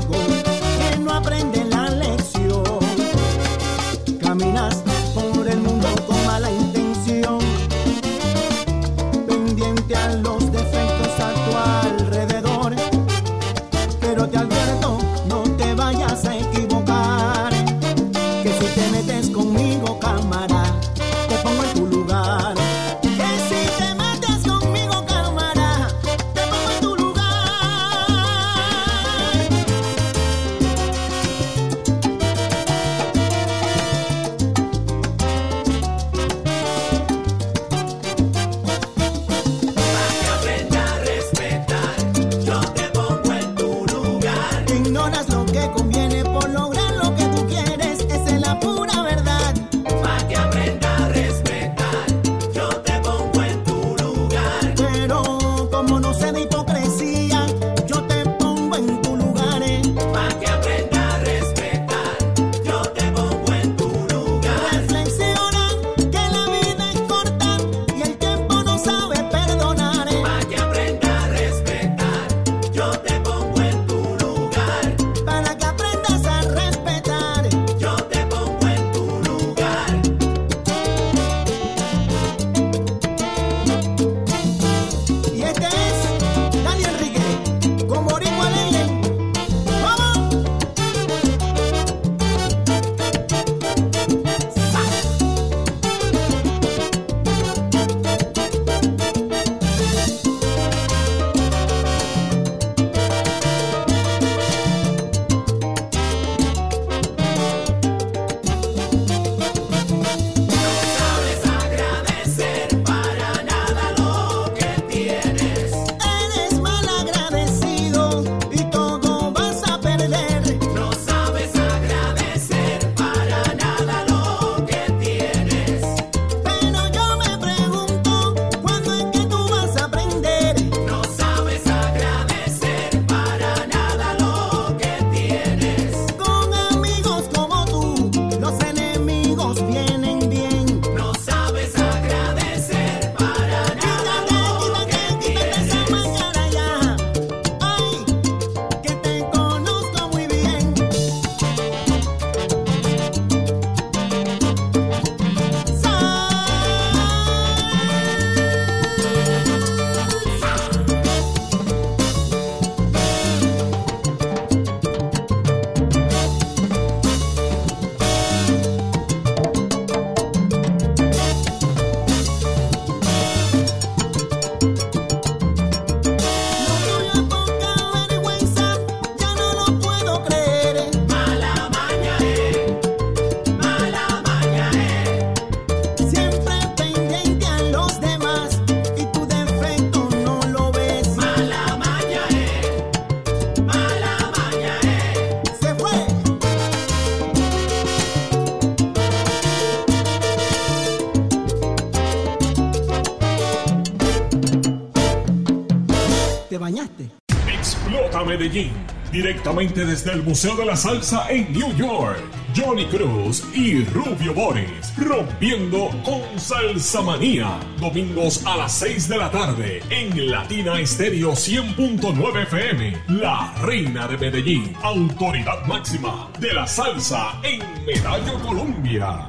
desde el Museo de la Salsa en New York, Johnny Cruz y Rubio Boris, rompiendo con Salsa Manía, domingos a las 6 de la tarde en Latina Estéreo 100.9 FM, la reina de Medellín, autoridad máxima de la salsa en Medallo Colombia.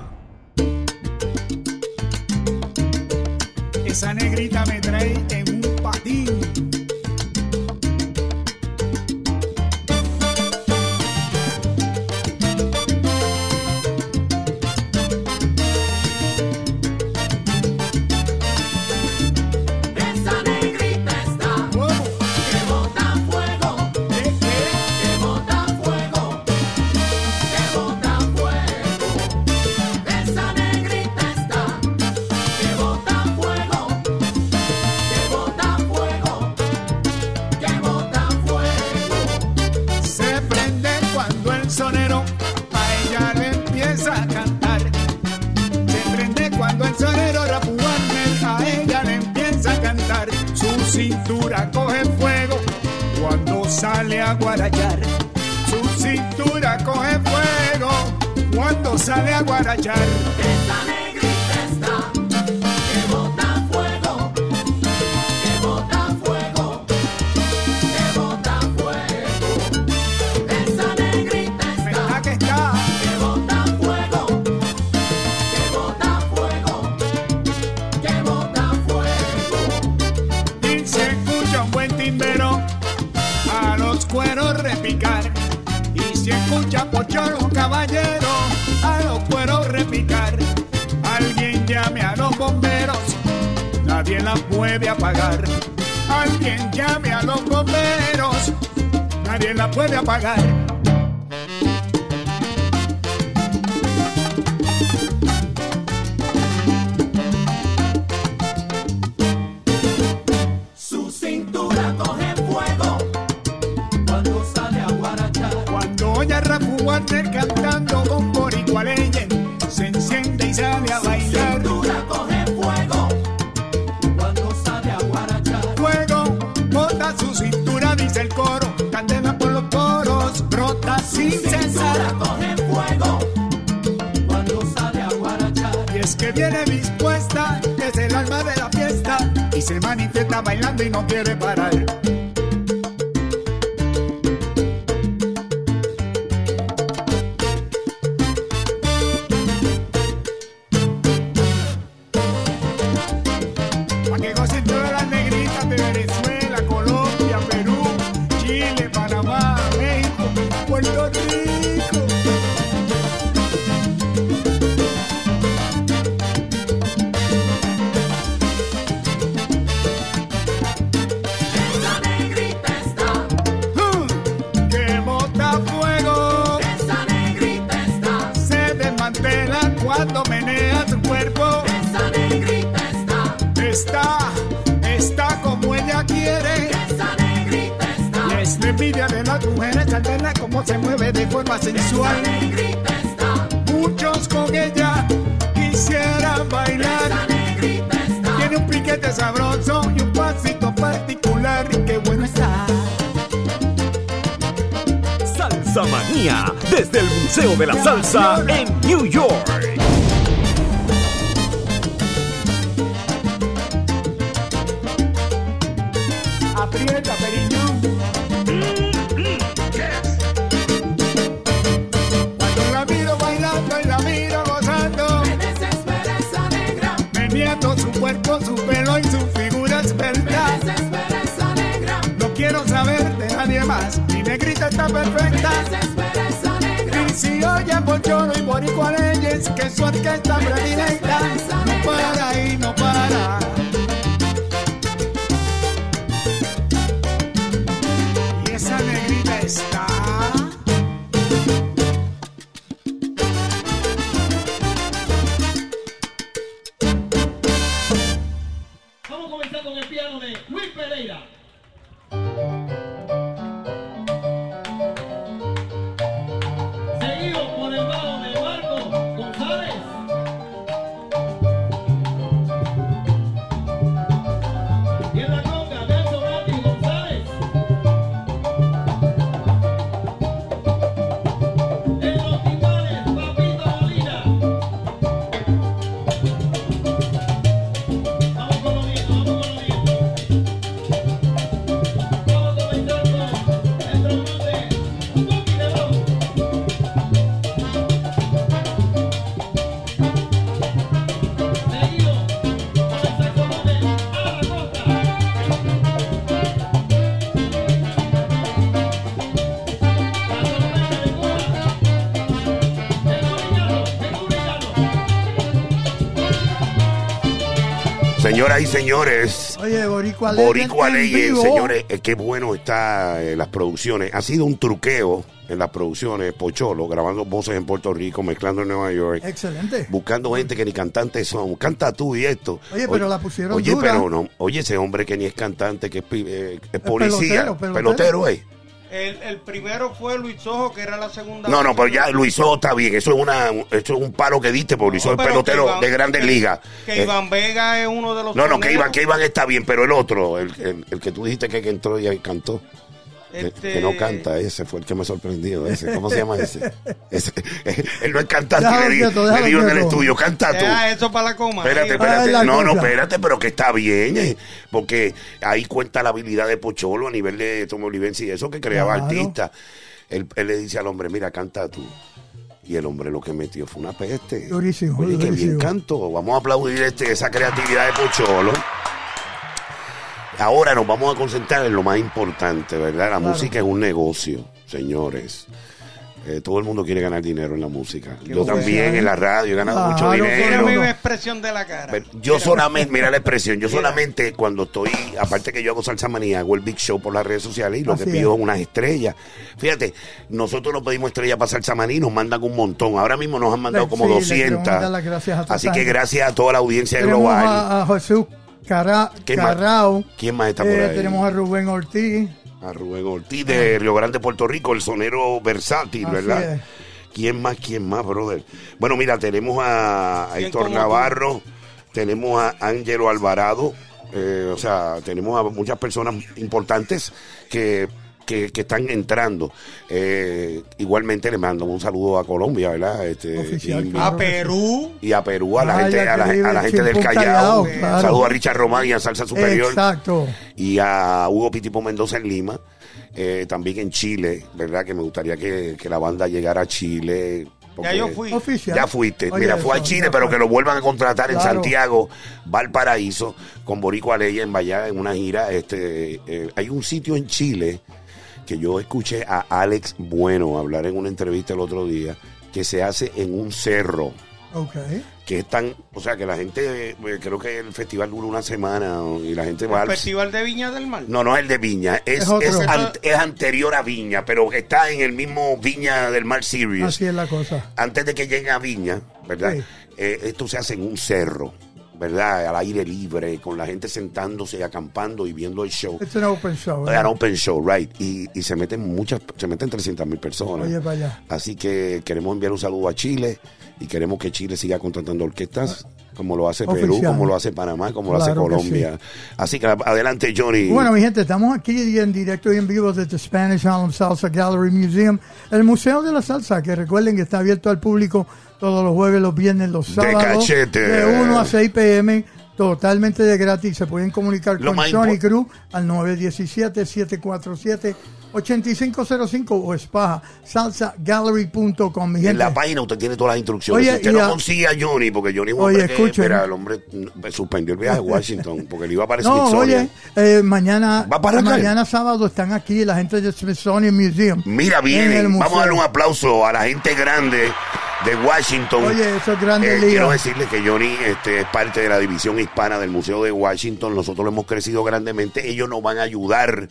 Esa negrita me cintura coge fuego cuando sale a guarachar. Su cintura coge fuego cuando sale a guarachar. pocholos caballeros, a los cueros repicar. Alguien llame a los bomberos, nadie la puede apagar. Alguien llame a los bomberos, nadie la puede apagar. Lord. se mueve de forma sensual. Muchos con ella quisieran bailar. Tiene un piquete sabroso y un pasito particular. Qué bueno está. Salsa Manía, desde el Museo de la Salsa en New York. lloro y boricua leyes, que su orquesta predilecta. Señores, Oye, Boricua Boricua señores, eh, qué bueno está eh, las producciones. Ha sido un truqueo en las producciones, Pocholo, grabando voces en Puerto Rico, mezclando en Nueva York. Excelente. Buscando gente que ni cantantes son, canta tú y esto. Oye, pero la pusieron Oye, dura. pero no, oye, ese hombre que ni es cantante, que es, eh, es policía, pelotero, pelotero, pelotero. eh. El, el primero fue Luis Ojo, que era la segunda. No, no, pero ya Luisó está bien, eso es una, eso es un palo que diste, porque Luisó es pero pelotero que Iván- de grandes ligas. Que Eh, Iván Vega es uno de los. no, no, que. Iván, que Iván está bien, pero el otro, el, el- el que tú dijiste que, que entró y cantó. Que, Este- que no canta, ese fue el que me sorprendió. Ese, ¿Cómo se llama ese? [LAUGHS] ese él no es cantante, le, di- quieto, le déjalo digo en el estudio, canta tú. Eso para la coma. Espérate, espérate. Ah, no, no, espérate, pero que está bien. eh, porque ahí cuenta la habilidad de Pocholo a nivel de Tomo Olivense y eso que creaba Claro. artistas. Él, él le dice al hombre, mira, canta tú. Y el hombre lo que metió fue una peste. Durísimo, Oye, qué bien canto. Vamos a aplaudir este, esa creatividad de Pocholo. Ahora nos vamos a concentrar en lo más importante, ¿verdad? La música es un negocio, señores. Eh, todo el mundo quiere ganar dinero en la música. Yo también en la radio he ganado mucho. Mira dinero. mi expresión de la cara. Pero yo solamente, mira la expresión, yo Mira. solamente cuando estoy, aparte que yo hago salsa manía, hago el big show por las redes sociales y lo Así que pido es. unas estrellas. Fíjate, nosotros nos pedimos estrellas para salsa manía y nos mandan un montón. Ahora mismo nos han mandado Sí, como queremos 200. dar las gracias a toda Así que gracias a toda la audiencia Tenemos global. a, a Jesús Cara, ¿Quién más? Carrao. ¿Quién más está por Eh, ahí? tenemos a Rubén Ortiz. A Rubén Ortiz de Río Grande, Puerto Rico, el sonero versátil, Así ¿verdad? es. ¿Quién más? ¿Quién más, brother? Bueno, mira, tenemos a, a ¿Quién Héctor como tú? Navarro, tenemos a Ángelo Alvarado, eh, o sea, tenemos a muchas personas importantes que, que, que están entrando. Eh, igualmente le mando un saludo a Colombia, ¿verdad? Este, Oficial, y, claro. A Perú. y a Perú, a la, gente, a la, a la gente del Callao. Callao, claro. Saludo a Richard Román y a Salsa Superior Exacto. y a Hugo Pitipo Mendoza en Lima, eh, también en Chile, ¿verdad? Que me gustaría que, que la banda llegara a Chile. porque- Ya yo fui. Oficial. Ya fuiste, Oye, mira, fue a Chile, pero que lo vuelvan a contratar en. Santiago, Valparaíso, con Boricua Ley en Vallá, en una gira. Este, eh, hay un sitio en Chile que yo escuché a Alex Bueno hablar en una entrevista el otro día, que se hace en un cerro Ok. que es tan, o sea, que la gente, eh, creo que el festival dura una semana y la gente va El al... Festival de Viña del Mar. No, no es el de Viña, es, Es es, an- es anterior a Viña, pero está en el mismo Viña del Mar Series. Así es la cosa. Antes de que llegue a Viña, ¿verdad? Sí. Eh, esto se hace en un cerro, ¿verdad? Al aire libre, con la gente sentándose, acampando y viendo el show. It's an open show. An ¿verdad? open show, right. Y, y se meten muchas, se meten 300 mil personas. Oye, allá. Así que queremos enviar un saludo a Chile y queremos que Chile siga contratando orquestas como lo hace Perú, como lo hace Panamá, como lo hace que Colombia. Así que adelante, Johnny. Bueno, mi gente, estamos aquí en directo y en vivo desde Spanish Harlem Salsa Gallery Museum, el Museo de la Salsa, que recuerden que está abierto al público todos los jueves, los viernes, los De sábados, cachete. de 1 a 6 pm, totalmente de gratis. Se pueden comunicar Lo con impo- Cruz al 917-747-8505 o espaja salsagallery.com, en la página usted tiene todas las instrucciones. Oye, si usted no a- consigue a Johnny, porque Johnny es un Oye, hombre que, escuchen. mira, el hombre suspendió el viaje a Washington, porque le iba para No, Smithsonian. oye, eh, mañana, ¿Va para mañana sábado están aquí la gente de Smithsonian Museum. Mira, en viene. el Vamos a darle un aplauso a la gente grande de Washington. Oye, eso es grande Eh, quiero decirle que Johnny este, es parte de la división hispana del Museo de Washington. Nosotros lo hemos crecido grandemente. Ellos nos van a ayudar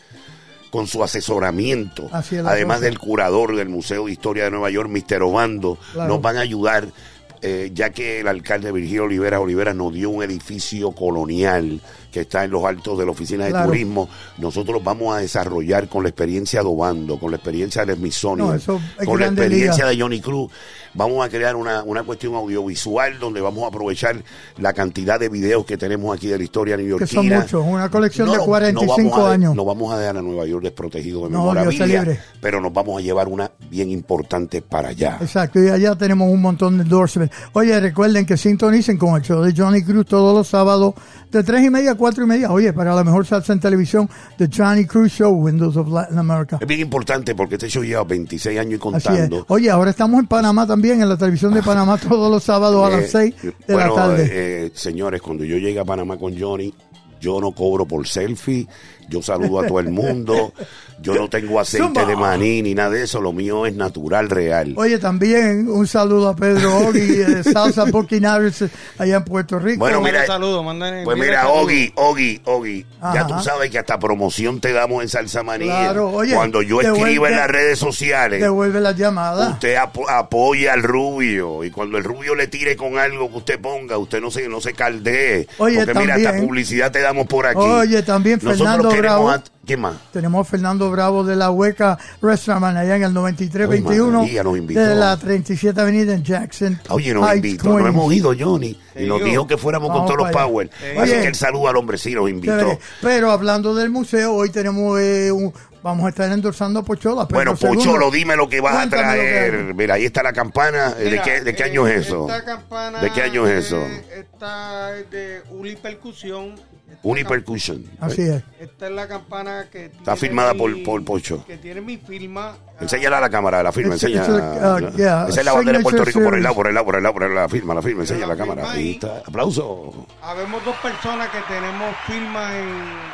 con su asesoramiento. Además cosa. del curador del Museo de Historia de Nueva York, Mr. Obando, Claro. nos van a ayudar. eh, ya que el alcalde Virgilio Olivera Olivera nos dio un edificio colonial que está en los altos de la oficina de Claro. turismo, nosotros vamos a desarrollar con la experiencia de Obando, con la experiencia del Smithsonian, No, eso es con la experiencia liga. de Johnny Cruz, vamos a crear una, una cuestión audiovisual donde vamos a aprovechar la cantidad de videos que tenemos aquí de la historia que neoyorquina. son muchos, una colección de No, no 45 vamos a de- años. No vamos a dejar a Nueva York desprotegido de memorabilia, pero nos vamos a llevar una bien importante para allá. Exacto, y allá tenemos un montón de endorsements. Oye, recuerden que sintonicen con el show de Johnny Cruz todos los sábados de 3 y media a 4 y media. Oye, para la mejor salsa en televisión, The Johnny Cruz Show, Windows of Latin America. Es bien importante porque este show lleva 26 años y contando. Oye, ahora estamos en Panamá también, en la televisión de Panamá [LAUGHS] todos los sábados a Eh, las 6 de bueno, la tarde. eh, eh, señores, cuando yo llegue a Panamá con Johnny, Yo no cobro por selfie. Yo saludo a todo el mundo. Yo no tengo aceite Zumba. de maní ni nada de eso. Lo mío es natural, real. Oye, también un saludo a Pedro Ogui de Salsa Burkinaris allá en Puerto Rico. Bueno, mira, saludo, mándale- Pues mira. Ogi, Ogi, Ogi, ya tú sabes que hasta promoción te damos en Salsa Manía. Claro, oye, Cuando yo escriba en las redes sociales, Devuelve las llamadas. usted apo- apoya al rubio y cuando el rubio le tire con algo que usted ponga, usted no se no se caldee. Oye, porque mira, esta publicidad te damos por aquí. Oye, también Nosotros Fernando Bravo. a- ¿Quién más? Tenemos a Fernando Bravo de la Hueca Restaurant allá en el 9321 Ay, invitó. de la 37 Avenida en Jackson. Oye, nos Heights, invitó, nos Queens. hemos ido, Johnny, y nos dijo que fuéramos con Vamos todos los power. Sí. Así Oye. que el saludo al hombre, sí, nos invitó. Chévere. Pero hablando del museo, hoy tenemos eh, un- vamos a estar endorsando a Pochola. Pedro Bueno, Segundo. Pocholo, dime lo que vas a Cuéntame que traer. Mira, ahí está la campana. ¿De Mira, qué, de qué eh, año es eso? Esta campana ¿De qué año es eso? eh, Esta es de Unipercusión. Esta Unipercussion. Así es. Esta es la campana que Está tiene firmada mi- por- por Pocho. Que tiene mi firma. ah, Enséñala a la cámara, la firma, enseña. it's a, uh, yeah, Esa es la bandera de Puerto Rico por el lado, por el lado, por el lado, por el lado, la firma, la firma, enseña la la cámara. Ahí ahí. está. Aplauso. Habemos dos personas que tenemos firma en.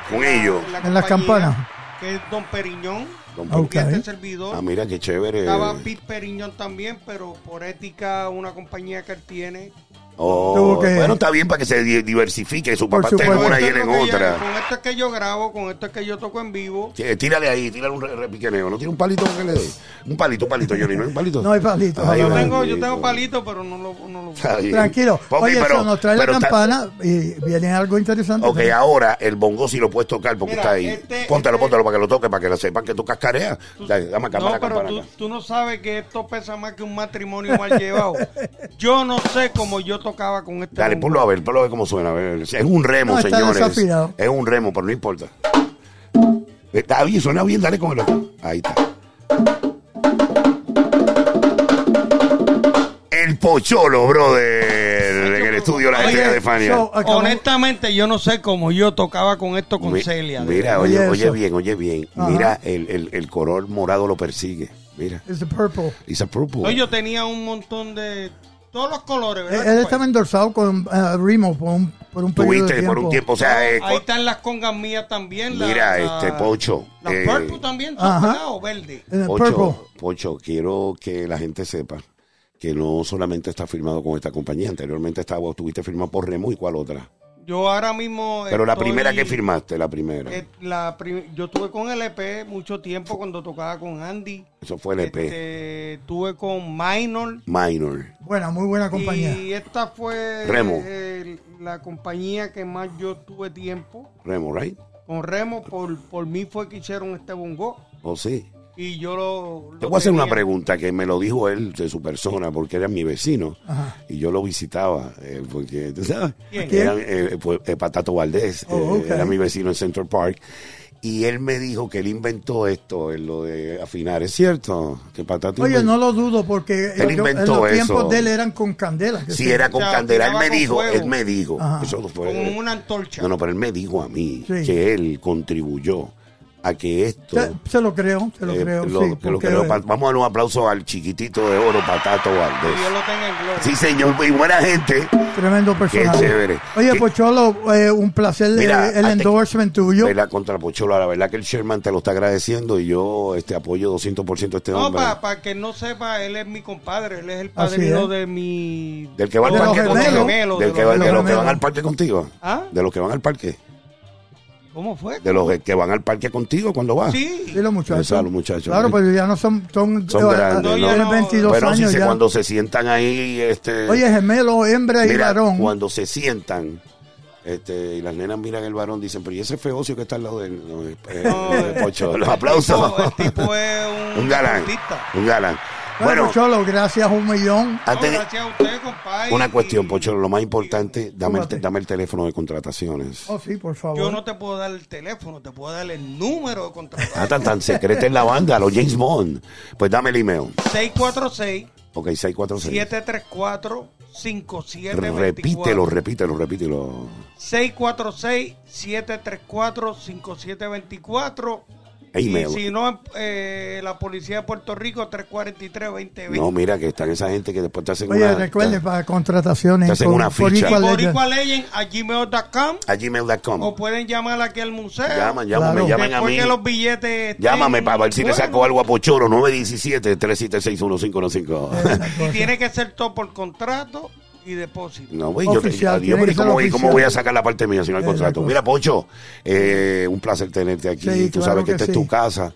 Con en la- ellos. En las campanas. Que es Don Periñón. Don Don Periñón. este servidor. Ah, mira qué chévere. Estaba Pete Periñón también, pero por ética, una compañía que él tiene. Oh, que- Bueno, está bien para que se di- diversifique. Su papá está en una y él en otra. con esto es que yo grabo, con esto es que yo toco en vivo. Sí, Tírale ahí, tírale un re- repiqueneo. ¿No tiene un palito que le dé? Un palito, un palito, Johnny, ¿no hay un palito? No hay palito. Ay, Yo tengo, yo tengo palito, pero no lo, no lo. Tranquilo. Oye, pero- eso nos trae la está- campana y viene algo interesante. Ok, ahora el bongo si lo puedes tocar porque Mira, está ahí. este- póntalo, este- póntalo para que lo toque, para que lo sepan que tú cascareas. Dale, dame acá, No, acá, pero tú, tú no sabes que esto pesa más que un matrimonio mal llevado. [LAUGHS] Yo no sé cómo yo tocaba con este Dale, ponlo a ver, ponlo a ver cómo suena. A ver. Es un remo, No, está señores. desafinado. Es un remo, pero no importa. Está bien, suena bien, dale con el Ahí está. El pocholo, brother, en el estudio La Oye, Estrella de Fania. so, Honestamente, yo no sé cómo yo tocaba con esto con Mi- Celia. Mira, Oye, oye, oye eso. bien, oye bien. Ajá. Mira, el, el, el color morado lo persigue. Mira, It's a purple. it's a purple. No, yo tenía un montón de... Todos los colores, Él, ¿verdad? él compadre? estaba endorsado con uh, Remo por un, por un periodo de Tuviste tiempo. por un tiempo, o sea, eh, Ahí están las congas mías también. la- Mira, la- este, Pocho, Las eh, purple también son. O verde. El Pocho, purple. Pocho, quiero que la gente sepa que no solamente está firmado con esta compañía, anteriormente estaba, estuviste firmado por Remo y cuál otra. Yo ahora mismo. Pero la estoy- primera que firmaste, la primera. eh, la prim- yo tuve con LP mucho tiempo cuando tocaba con Andy. Eso fue el EP. Este, tuve con Minor. Minor. Buena, muy buena compañía. Y esta fue Remo. eh, la compañía que más yo tuve tiempo. Remo, right? Con Remo, por, por mí fue que hicieron este bongo. ¿O sí? Y yo lo. Te voy a hacer una pregunta que me lo dijo él de su persona, porque era mi vecino. Ajá. Y yo lo visitaba, eh, porque, tú sabes, ¿Quién? era eh, pues, eh, Patato Valdés, Oh, eh, era mi vecino en Central Park. Y él me dijo que él inventó esto, en lo de afinar. ¿Es cierto? Que Patato Oye, inventó- no lo dudo porque Él yo- en inventó los tiempos eso. de él eran con candela. que Sí, era con O sea, candela. Él me dijo, fuego. él me dijo, eso fue, Con una antorcha. no, no, pero él me dijo a mí Sí. que él contribuyó a que esto... Se, se lo creo, se lo eh, creo. lo- sí, lo pa- vamos a dar un aplauso al chiquitito de oro, Patato Valdés. Dios lo tenga en gloria. Sí, señor, y buena gente. Tremendo personaje. chévere. Oye, Qué- Pocholo, eh, un placer Mira, eh, el endorsement tuyo. ¿Verdad? Contra Pocholo, la verdad que el Sherman te lo está agradeciendo y yo este apoyo 200% a este No, hombre. para que no sepa, él es mi compadre, él es el padrino es. de mi... Del que va de parque contigo. Del que de los que van al parque contigo. ¿Ah? De los que van al parque. ¿Cómo fue? De los que van al parque contigo cuando vas. Sí. Sí, los muchachos. Eso, los muchachos. Claro, pero ya no son. Son, Son eh, grandes, No, ¿no? ya tienen no. 22 Bueno, si años se, ya. cuando se sientan ahí, este, Oye, gemelo, hembra y varón. cuando se sientan, este, y las nenas miran el varón, dicen, pero ¿y ese feocio que está al lado de él? No, eh, No, eh, Pocho, los el aplausos. tipo- El tipo es un, [LAUGHS] un galán, artista. un galán. Bueno, Pocholo, gracias un millón. No, antes, gracias a usted, compadre. una cuestión, Pocho, lo más importante, dame el, dame el teléfono de contrataciones. Oh, sí, por favor. Yo no te puedo dar el teléfono, te puedo dar el número de contrato. Ah, tan, tan secreta en la banda, los James Bond. Pues dame el email. 646 Ok, 646. 734 5724 Repítelo, repítelo, repítelo. 646 734 5724 Email. Y si no, eh, la policía de Puerto Rico, 343-2020. No, mira que están esa gente que después te hacen Oye, una... recuerde para contrataciones. Te hacen por- una ficha. Legend. Boricua Legend a gmail.com A gmail.com. o pueden llamar aquí al museo. Llaman, llámame, Claro. llamen a Después mí. que los billetes Llámame para ver si le saco algo a Pocholo, 917-376-1515. Y tiene que ser todo por contrato y depósito. No, güey, yo, Oficial, adiós, tiene pero que ¿y ser ¿cómo. ¿cómo voy a sacar la parte mía si no hay contrato? Mira, Pocho, eh, un placer tenerte aquí. Sí, Tú claro sabes que, que esta es tu casa.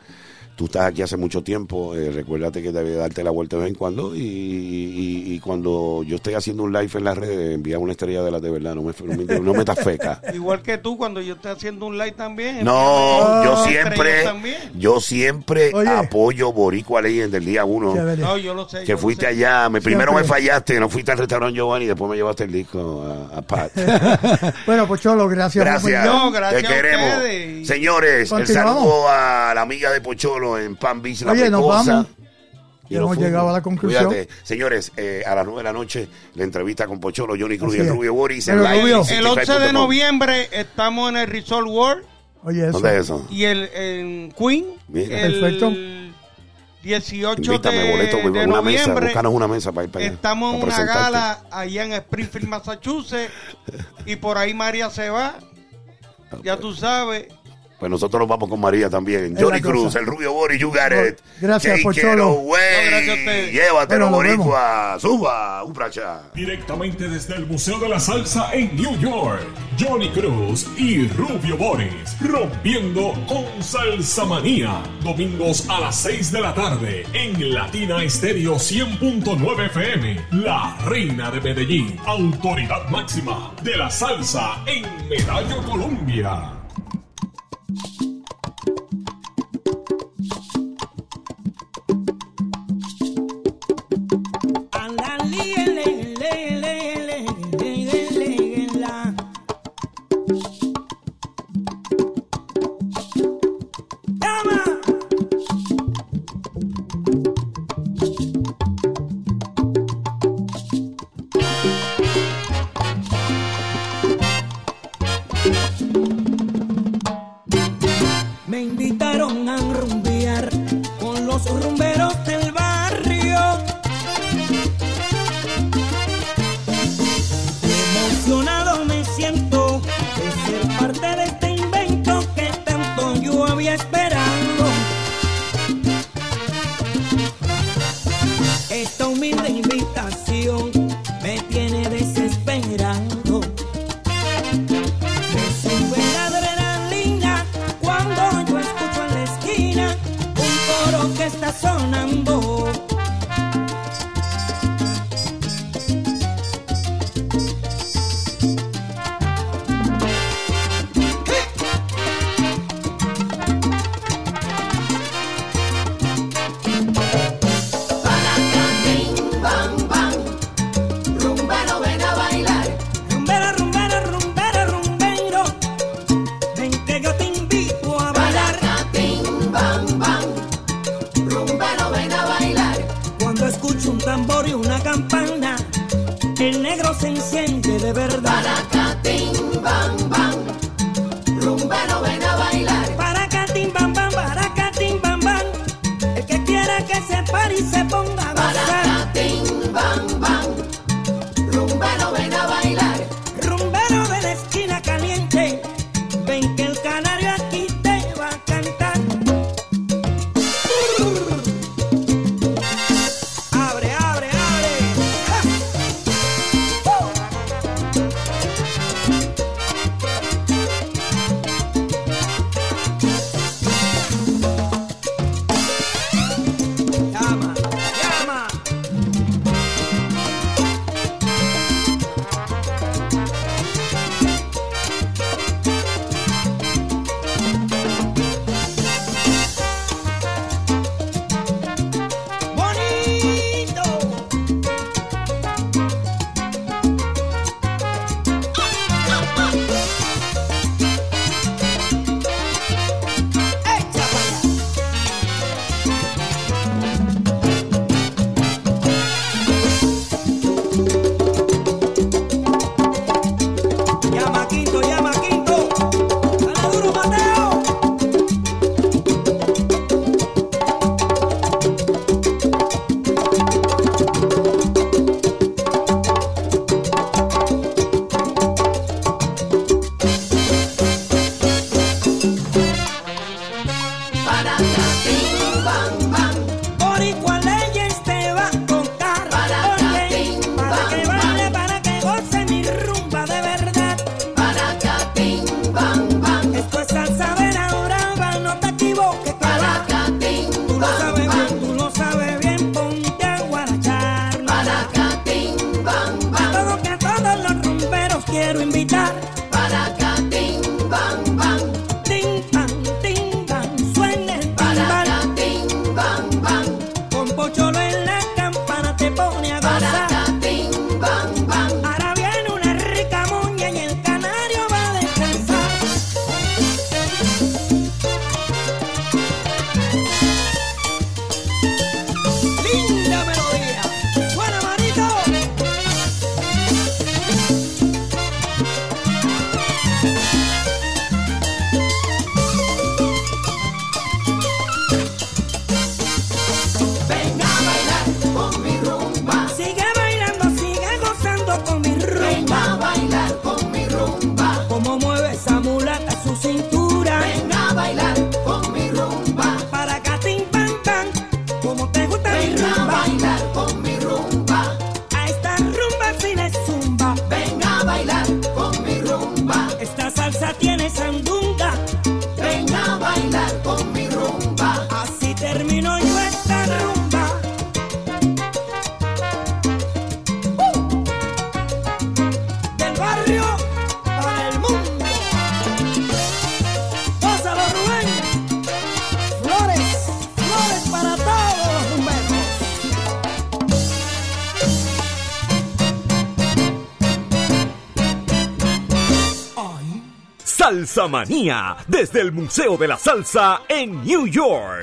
Tú estás aquí hace mucho tiempo. eh, recuérdate que debes darte la vuelta de vez en cuando. Y, y- y cuando yo esté haciendo un live en las redes, envía una estrella de la de verdad. No me, no me, no metas feca. [LAUGHS] Igual que tú, cuando yo esté haciendo un live también. No, yo siempre, también. yo siempre Oye. apoyo Boricua Legend del día uno. No, yo lo sé. yo Que lo fuiste sé. allá, me, primero me fallaste, no fuiste al restaurante Giovanni y después me llevaste el disco a, a Pat. [LAUGHS] Bueno, pues Cholo, gracias. por Gracias. No, gracias Te a queremos. Señores, el saludo a la amiga de Pocholo en Pan Beach, la Oye, nos Pecosa. vamos. Y hemos fuimos. llegado a la conclusión. Cuídate. Señores, eh, a las nueve de la noche, la entrevista con Pocholo, Johnny Cruz Así y el. Rubio Boris. Live Rubio. El 11 de 65.com. noviembre estamos en el Resort World Oye, eso. ¿Dónde es eso? y el en Queen. Mira. el Perfecto. 18 Invítame, de, boleto, de una mesa, noviembre. búscanos una mesa para ir para allá. Estamos en una gala allá en Springfield, Massachusetts. y por ahí María se va. Ya tú sabes. Pues nosotros nos vamos con María también. Es Johnny Cruz, el Rubio Boris, you got it. Gracias, Pocholo. No, gracias a ustedes. Llévatelo, Bueno. Boricua. Suba, un pracha. Directamente desde el Museo de la Salsa en New York, Johnny Cruz y Rubio Boris, rompiendo con Salsa Manía, domingos a las 6 de la tarde en Latina Estéreo 100.9 FM, la reina de Medellín, autoridad máxima de la salsa en Medallo, Colombia. Thank you. Se enciende de verdad. Manía, desde el Museo de la Salsa en New York.